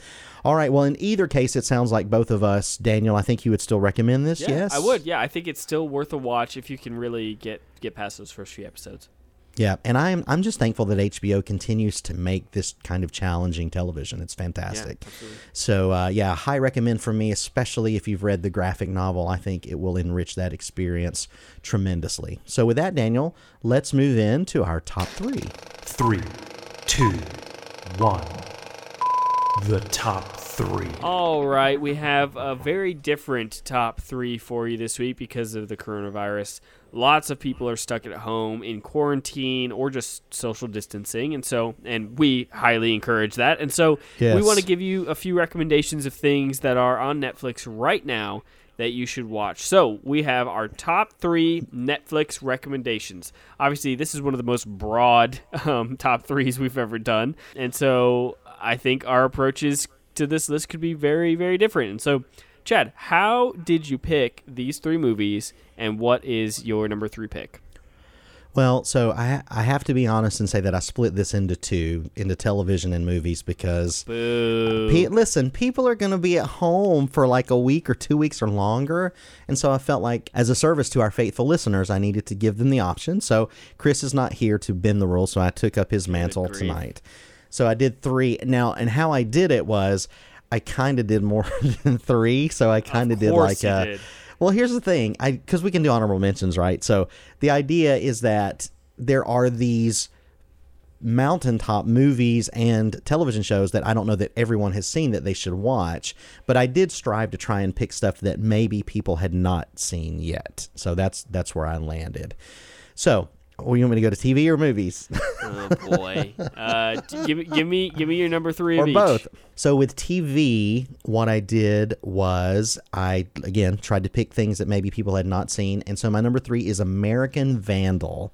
All right. Well, in either case, it sounds like both of us, Daniel. I think you would still recommend this. Yeah, yes, I would. Yeah, I think it's still worth a watch if you can really get get past those first few episodes. Yeah, and I'm I'm just thankful that HBO continues to make this kind of challenging television. It's fantastic. Yeah, so uh, yeah, high recommend for me, especially if you've read the graphic novel. I think it will enrich that experience tremendously. So with that, Daniel, let's move into our top three. Three, two, one. The top three. All right, we have a very different top three for you this week because of the coronavirus. Lots of people are stuck at home in quarantine or just social distancing, and so and we highly encourage that. And so Yes. we want to give you a few recommendations of things that are on Netflix right now that you should watch. So we have our top three Netflix recommendations. Obviously, this is one of the most broad (laughs) um, top threes we've ever done, and so I think our approaches to this list could be very, very different. And so, Chad, how did you pick these three movies, and what is your number three pick? Well, so I I have to be honest and say that I split this into two, into television and movies because. Pe- listen, people are going to be at home for like a week or two weeks or longer. And so I felt like, as a service to our faithful listeners, I needed to give them the option. So Chris is not here to bend the rules. So I took up his mantle tonight. So I did three. Now, and how I did it was I kind of did more (laughs) than three. So I kind of did like a. did. Well, here's the thing, I because we can do honorable mentions, right? So the idea is that there are these mountaintop movies and television shows that I don't know that everyone has seen that they should watch, but I did strive to try and pick stuff that maybe people had not seen yet. So that's that's where I landed. So, well, you want me to go to TV or movies? (laughs) Oh boy, uh, give me, give me, give me your number three or both. So with TV, what I did was I again tried to pick things that maybe people had not seen, and so my number three is American Vandal.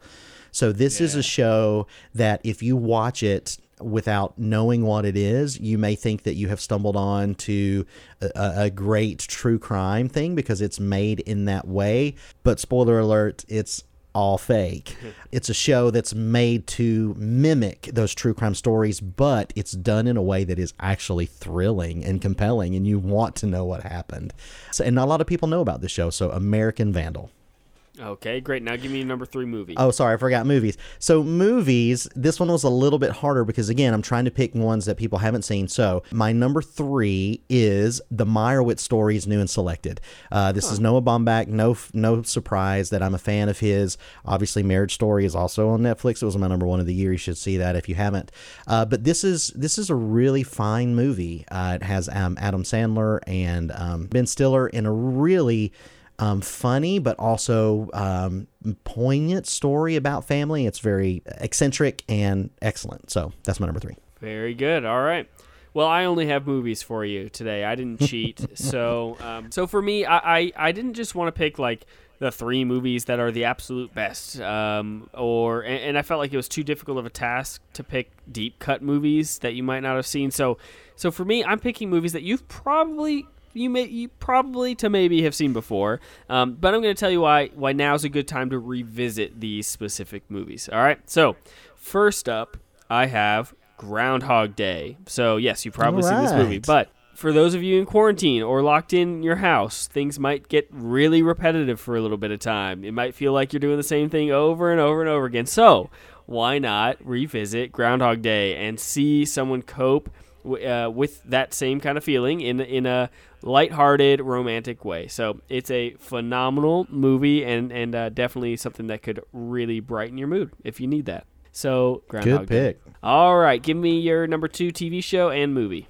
So this is a show that if you watch it without knowing what it is, you may think that you have stumbled on to a a great true crime thing because it's made in that way. But spoiler alert, it's all fake. (laughs) It's a show that's made to mimic those true crime stories, but it's done in a way that is actually thrilling and compelling, and you want to know what happened. So, and not a lot of people know about this show. So, American Vandal. Okay, great. Now give me number three movie. Oh, sorry, I forgot movies. So movies, this one was a little bit harder because again, I'm trying to pick ones that people haven't seen. So my number three is the Meyerowitz stories, new and selected. Uh, this is Noah Baumbach. No, no surprise that I'm a fan of his. Obviously, Marriage Story is also on Netflix. It was my number one of the year. You should see that if you haven't. Uh, but this is this is a really fine movie. Uh, it has um, Adam Sandler and um, Ben Stiller in a really um, funny but also um, poignant story about family. It's very eccentric and excellent. So that's my number three. Very good. All right. Well, I only have movies for you today. I didn't cheat. (laughs) so, um, so for me, I, I, I didn't just want to pick like the three movies that are the absolute best, um, or and, and I felt like it was too difficult of a task to pick deep cut movies that you might not have seen. So, so for me, I'm picking movies that you've probably you may you probably to maybe have seen before. Um, but I'm going to tell you why why now is a good time to revisit these specific movies. All right. So first up, I have Groundhog Day. So yes, you've probably seen this movie, but for those of you in quarantine or locked in your house, things might get really repetitive for a little bit of time. It might feel like you're doing the same thing over and over and over again. So, why not revisit Groundhog Day and see someone cope uh, with that same kind of feeling in in a lighthearted, romantic way? So, it's a phenomenal movie and and uh, definitely something that could really brighten your mood if you need that. So, Groundhog Day. pick. All right, give me your number two TV show and movie.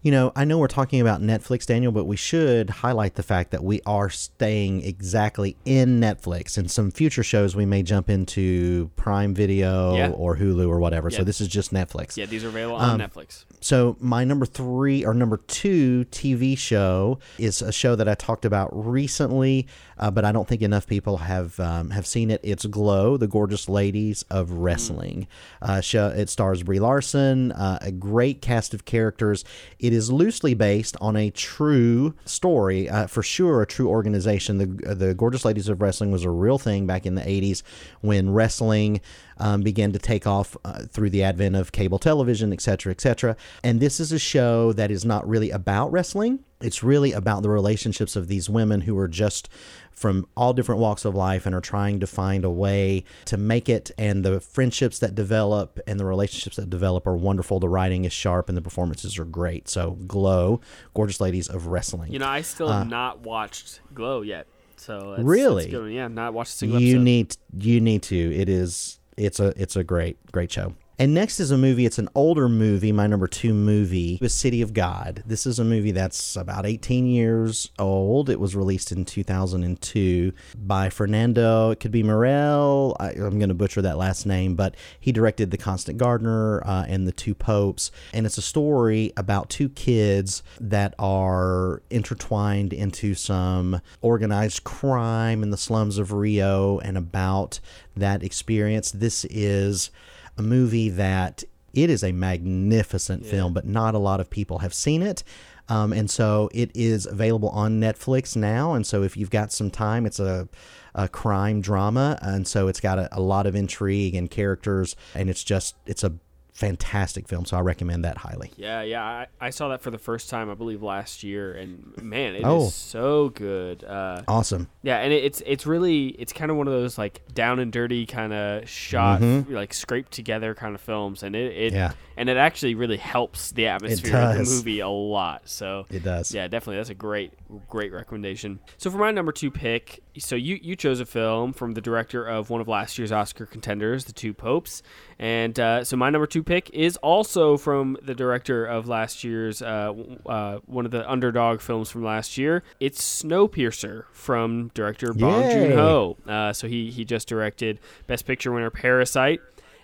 You know, I know we're talking about Netflix, Daniel, but we should highlight the fact that we are staying exactly in Netflix. And some future shows we may jump into Prime Video Yeah. or Hulu or whatever. Yeah. So this is just Netflix. Yeah, these are available on Um, Netflix. So my number three or number two TV show is a show that I talked about recently, uh, but I don't think enough people have um, have seen it. It's Glow, the Gorgeous Ladies of Wrestling. Uh, show, it stars Brie Larson, uh, a great cast of characters. It is loosely based on a true story, uh, for sure, a true organization. The the Gorgeous Ladies of Wrestling was a real thing back in the '80s when wrestling um, began to take off uh, through the advent of cable television, et cetera, et cetera. And this is a show that is not really about wrestling. It's really about the relationships of these women who are just from all different walks of life and are trying to find a way to make it. And the friendships that develop and the relationships that develop are wonderful. The writing is sharp and the performances are great. So, Glow, Gorgeous Ladies of Wrestling. You know, I still Uh, have not watched Glow yet. So it's, Really? it's good. yeah, not watched a single you episode. need you need to it is it's a it's a great great show and next is a movie. It's an older movie my number two movie the city of god. This is a movie that's about 18 years old. It was released in 2002 by fernando it could be morel I, i'm going to butcher that last name but he directed the constant gardener uh, and the two popes. And it's a story about two kids that are intertwined into some organized crime in the slums of rio and about that experience. This is a movie that it is a magnificent film, but not a lot of people have seen it. Um, and so it is available on Netflix now. And so if you've got some time, it's a, a crime drama. And so it's got a, a lot of intrigue and characters. And it's just, it's a fantastic film. So I recommend that highly. Yeah, yeah. I, I saw that for the first time, I believe, last year, and man, it is Oh. so good. Uh, Awesome. Yeah, and it, it's it's really it's kind of one of those like down and dirty kind of shot, Mhm. like scraped together kind of films, and it, it Yeah. and it actually really helps the atmosphere of the movie a lot. So It does. Yeah, definitely. That's a great great recommendation. So for my number two pick, so you you chose a film from the director of one of last year's Oscar contenders, The Two Popes, and uh, so my number two pick is also from the director of last year's uh, uh, one of the underdog films from last year. It's Snowpiercer from director Bong Joon Ho. Uh, so he he just directed Best Picture winner Parasite,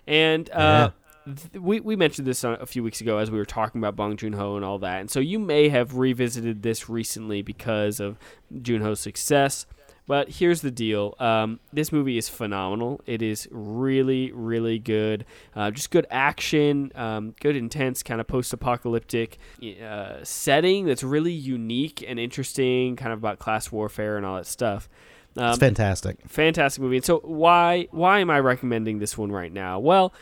and. Uh, th- we, we mentioned this uh, a few weeks ago as we were talking about Bong Joon Ho and all that, and so you may have revisited this recently because of Joon Ho's success. But here's the deal: um, this movie is phenomenal. It is really, really good. Uh, just good action, um, good intense kind of post-apocalyptic uh, setting that's really unique and interesting, kind of about class warfare and all that stuff. Um, It's fantastic. fantastic movie. And so why why am I recommending this one right now? Well,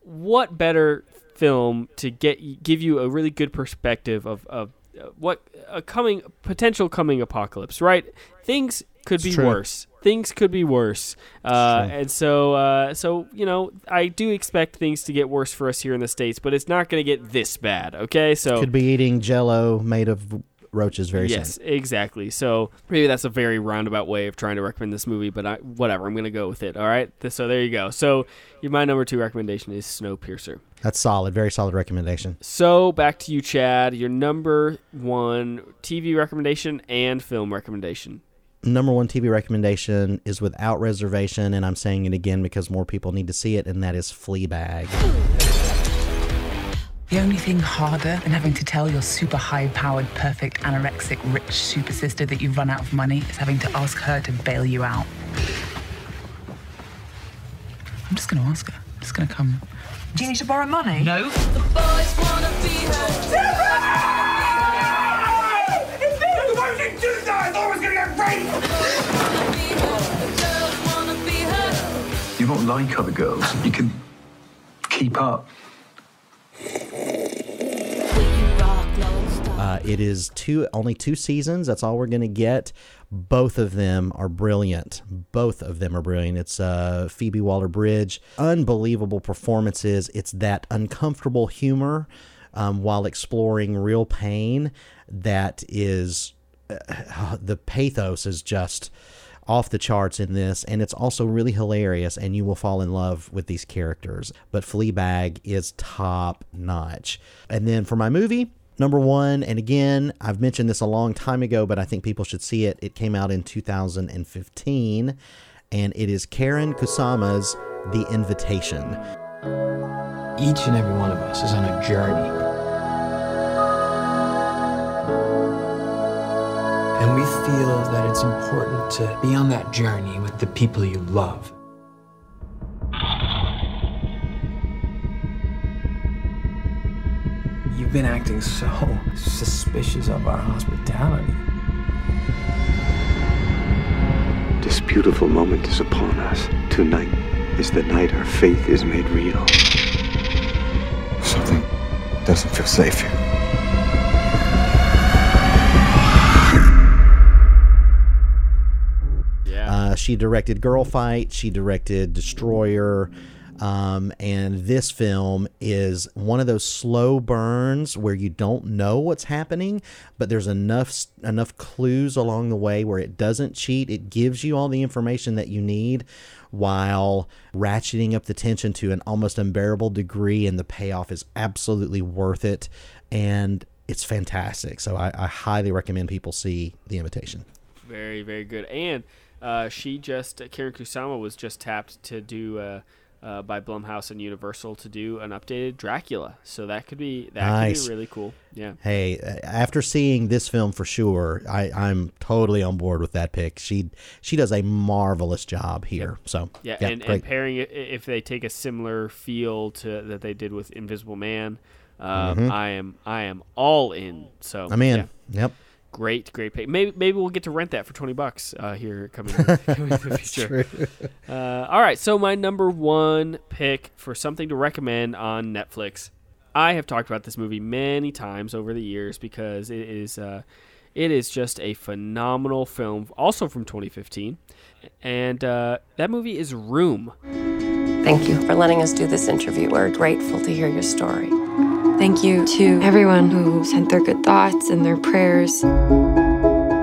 what better film to get give you a really good perspective of, of what a coming potential coming apocalypse, right? Things could It's be true. worse. Things could be worse, uh, and so uh, so you know I do expect things to get worse for us here in the states, but it's not going to get this bad. Okay, so Could be eating jello made of roaches very yes, soon. exactly. So maybe that's a very roundabout way of trying to recommend this movie, but I, whatever. I'm gonna go with it. All right. So there you go. So my number two recommendation is Snowpiercer. That's solid. Very solid recommendation. So back to you, Chad. Your number one TV recommendation and film recommendation. number one TV recommendation is without reservation, and I'm saying it again because more people need to see it, and that is Fleabag. The only thing harder than having to tell your super high powered, perfect, anorexic, rich super sister that you've run out of money is having to ask her to bail you out. I'm just gonna ask her. I'm just gonna come. Do you need to borrow money? No. Why would you do that? I thought I was gonna get raped! You won't like other girls. You can keep up. Uh, it is two only two seasons. That's all we're going to get. Both of them are brilliant. Both of them are brilliant. It's uh, Phoebe Waller-Bridge, unbelievable performances. It's that uncomfortable humor um, while exploring real pain. That is uh, the pathos is just off the charts in this, and it's also really hilarious, and you will fall in love with these characters. But Fleabag is top notch. And then for my movie, Number one, and again, I've mentioned this a long time ago, but I think people should see it. It came out in 2015, and it is Karen Kusama's The Invitation. Each and every one of us is on a journey. And we feel that it's important to be on that journey with the people you love. You've been acting so suspicious of our hospitality. This beautiful moment is upon us. Tonight is the night our faith is made real. Something doesn't feel safe here. Uh, she directed Girl Fight. She directed Destroyer. Um, and this film is one of those slow burns where you don't know what's happening, but there's enough enough clues along the way where it doesn't cheat. It gives you all the information that you need while ratcheting up the tension to an almost unbearable degree, and the payoff is absolutely worth it. And it's fantastic. So I, I highly recommend people see The Invitation. Very, very good. And uh, she just Karen Kusama was just tapped to do uh, uh, by Blumhouse and Universal to do an updated Dracula. So that could be that Nice. could be really cool. Yeah. Hey, uh, after seeing this film for sure, I, I'm totally on board with that pick. She she does a marvelous job here. So Yeah, and, and pairing it if they take a similar feel to that they did with Invisible Man, um, Mhm. I am I am all in. So I'm in. yeah. Yep. Great, great pick. Maybe maybe we'll get to rent that for twenty bucks uh, here coming, (laughs) coming in the That's future. true. Uh, all right, so my number one pick for something to recommend on Netflix. I have talked about this movie many times over the years because it is uh, it is just a phenomenal film, also from 2015, and uh, that movie is Room. Thank you for letting us do this interview. We're grateful to hear your story. Thank you to everyone who sent their good thoughts and their prayers.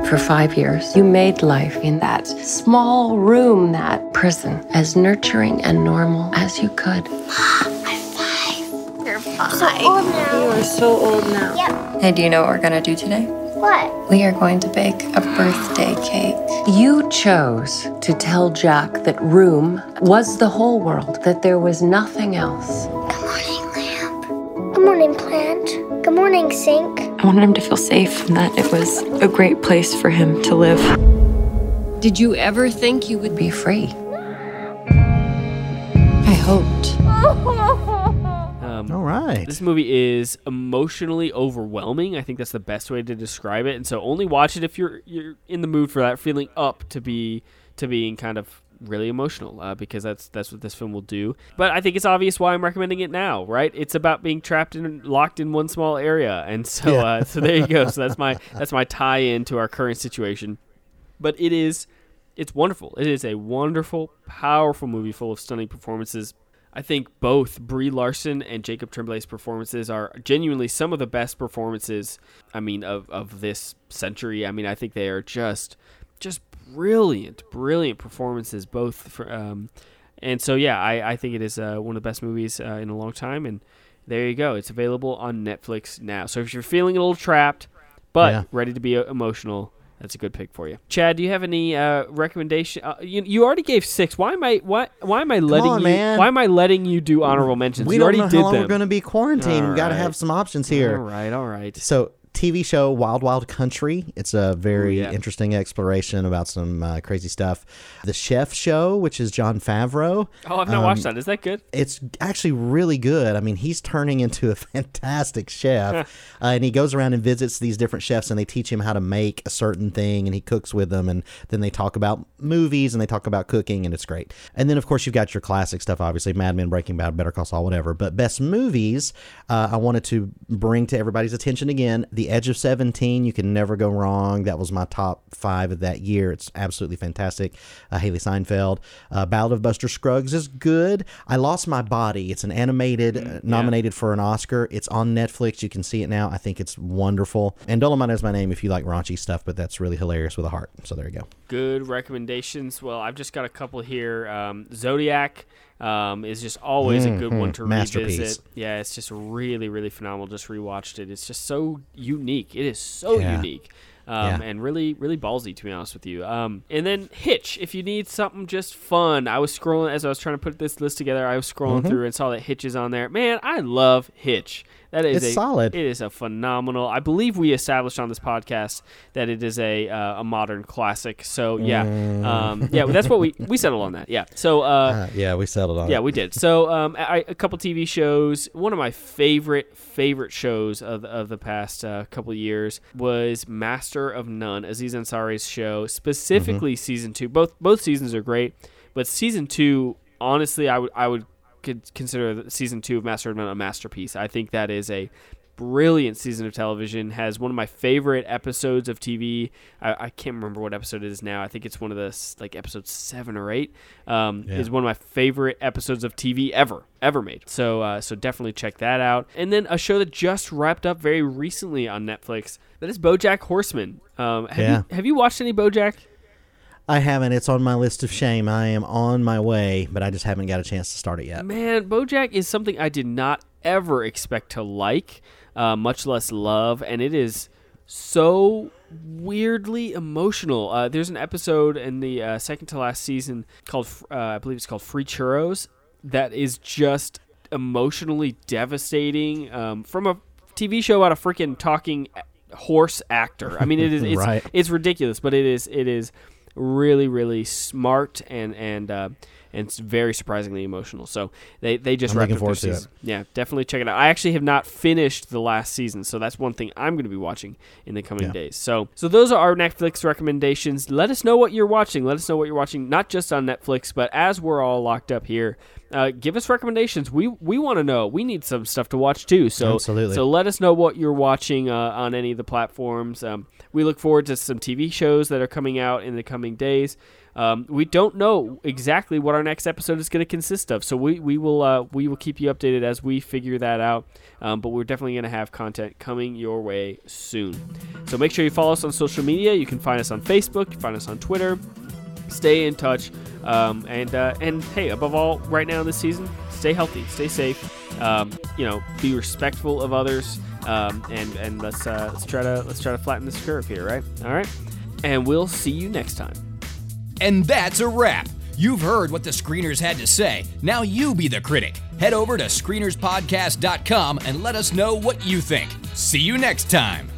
For five years, you made life in that small room, that prison, as nurturing and normal as you could. (sighs) You're fine. You are so old now. Yep. Hey, do you know what we're gonna do today? What? We are going to bake a birthday cake. You chose to tell Jack that room was the whole world, that there was nothing else. Good morning, plant. Good morning, sink. I wanted him to feel safe and that it was a great place for him to live. Did you ever think you would be free? I hoped. Um, All right. This movie is emotionally overwhelming. I think that's the best way to describe it. And so only watch it if you're you're in the mood for that, feeling up to be to being kind of really emotional, uh, because that's that's what this film will do. But I think it's obvious why I'm recommending it now, right? It's about being trapped and locked in one small area, and so Yeah. uh, so there you go. So that's my (laughs) that's my tie in to our current situation. But it is it's wonderful. It is a wonderful, powerful movie full of stunning performances. I think both Brie Larson and Jacob Tremblay's performances are genuinely some of the best performances. I mean, of of this century. I mean, I think they are just brilliant, brilliant performances. Both, for, um, and so yeah, I I think it is uh, one of the best movies uh, in a long time. And there you go. It's available on Netflix now. So if you're feeling a little trapped, but Yeah. ready to be uh, emotional. That's a good pick for you, Chad. Do you have any uh, recommendation? Uh, you, you already gave six. Why am I why why am I letting on, you man. why am I letting you do honorable mentions? We you don't already know did how long them. we're going to be quarantined. All we got to right. have some options here. All right, all right. So, TV show Wild Wild Country. It's a very Ooh, yeah. interesting exploration about some uh, crazy stuff. The Chef Show, which is Jon Favreau. Oh, I've not Um, watched that. Is that good? It's actually really good. I mean, he's turning into a (laughs) fantastic chef, uh, and he goes around and visits these different chefs, and they teach him how to make a certain thing, and he cooks with them, and then they talk about movies and they talk about cooking, and it's great. And then, of course, you've got your classic stuff, obviously, Mad Men, Breaking Bad, Better Call Saul, whatever. But best movies, uh, I wanted to bring to everybody's attention again. The Edge of Seventeen. You can never go wrong. That was my top five of that year. It's absolutely fantastic. Uh, Hailee Steinfeld. Uh, Ballad of Buster Scruggs is good. I Lost My Body. It's an animated, uh, nominated for an Oscar. It's on Netflix. You can see it now. I think it's wonderful. And Dolemite is my name if you like raunchy stuff, but that's really hilarious with a heart. So there you go. Good recommendations. Well, I've just got a couple here. Um, Zodiac um, is just always a good one to Masterpiece. revisit. Yeah, it's just really, really phenomenal. Just rewatched it. It's just so unique. It is so Yeah. unique. um, Yeah. and really really ballsy to be honest with you. Um, and then Hitch, if you need something just fun. I was scrolling as I was trying to put this list together. I was scrolling Mhm. through and saw that Hitch is on there. Man, I love Hitch. That is It's a, solid. It is a phenomenal. I believe we established on this podcast that it is a uh, a modern classic. So yeah, Mm. um, yeah, that's what we we settled on that. Yeah. So uh, Uh, yeah, we settled on yeah, it. we did. So, um, I, a couple TV shows. One of my favorite favorite shows of the, of the past uh, couple years was Master of None, Aziz Ansari's show, specifically Mm-hmm. season two. Both both seasons are great, but season two, honestly, I would I would could consider season two of Master of None a masterpiece. I think that is a brilliant season of television. Has one of my favorite episodes of TV. I, I can't remember what episode it is now. I think it's one of the like episodes seven or eight. Um, Yeah. Is one of my favorite episodes of TV ever ever made. So uh, so definitely check that out. And then a show that just wrapped up very recently on Netflix. That is BoJack Horseman. Um, have Yeah. you have you watched any BoJack? I haven't. It's on my list of shame. I am on my way, but I just haven't got a chance to start it yet. Man, BoJack is something I did not ever expect to like, uh, much less love, and it is so weirdly emotional. Uh, there's an episode in the uh, second to last season called, uh, I believe it's called Free Churros, that is just emotionally devastating um, from a TV show about a freaking talking horse actor. I mean, it is it's, (laughs) Right. it's ridiculous, but it is it is really really smart and and uh, and it's very surprisingly emotional. So they they just I'm wrapped up forward to it. season. Yeah, definitely check it out. I actually have not finished the last season, so that's one thing I'm going to be watching in the coming Yeah. days. So so those are our Netflix recommendations. Let us know what you're watching. Let us know what you're watching, not just on Netflix, but as we're all locked up here. Uh, give us recommendations. We we want to know. We need some stuff to watch too. So Absolutely. So let us know what you're watching uh, on any of the platforms. Um, we look forward to some TV shows that are coming out in the coming days. Um, we don't know exactly what our next episode is going to consist of, so we, we will uh, we will keep you updated as we figure that out. Um, but we're definitely going to have content coming your way soon. So make sure you follow us on social media. You can find us on Facebook, find us on Twitter. Stay in touch, um, and uh, and hey, above all, right now in this season, stay healthy, stay safe. Um, you know, be respectful of others, um, and and let's uh, let's try to let's try to flatten this curve here, right? All right, and we'll see you next time. And that's a wrap. You've heard what the screeners had to say. Now you be the critic. Head over to screenerspodcast.com and let us know what you think. See you next time.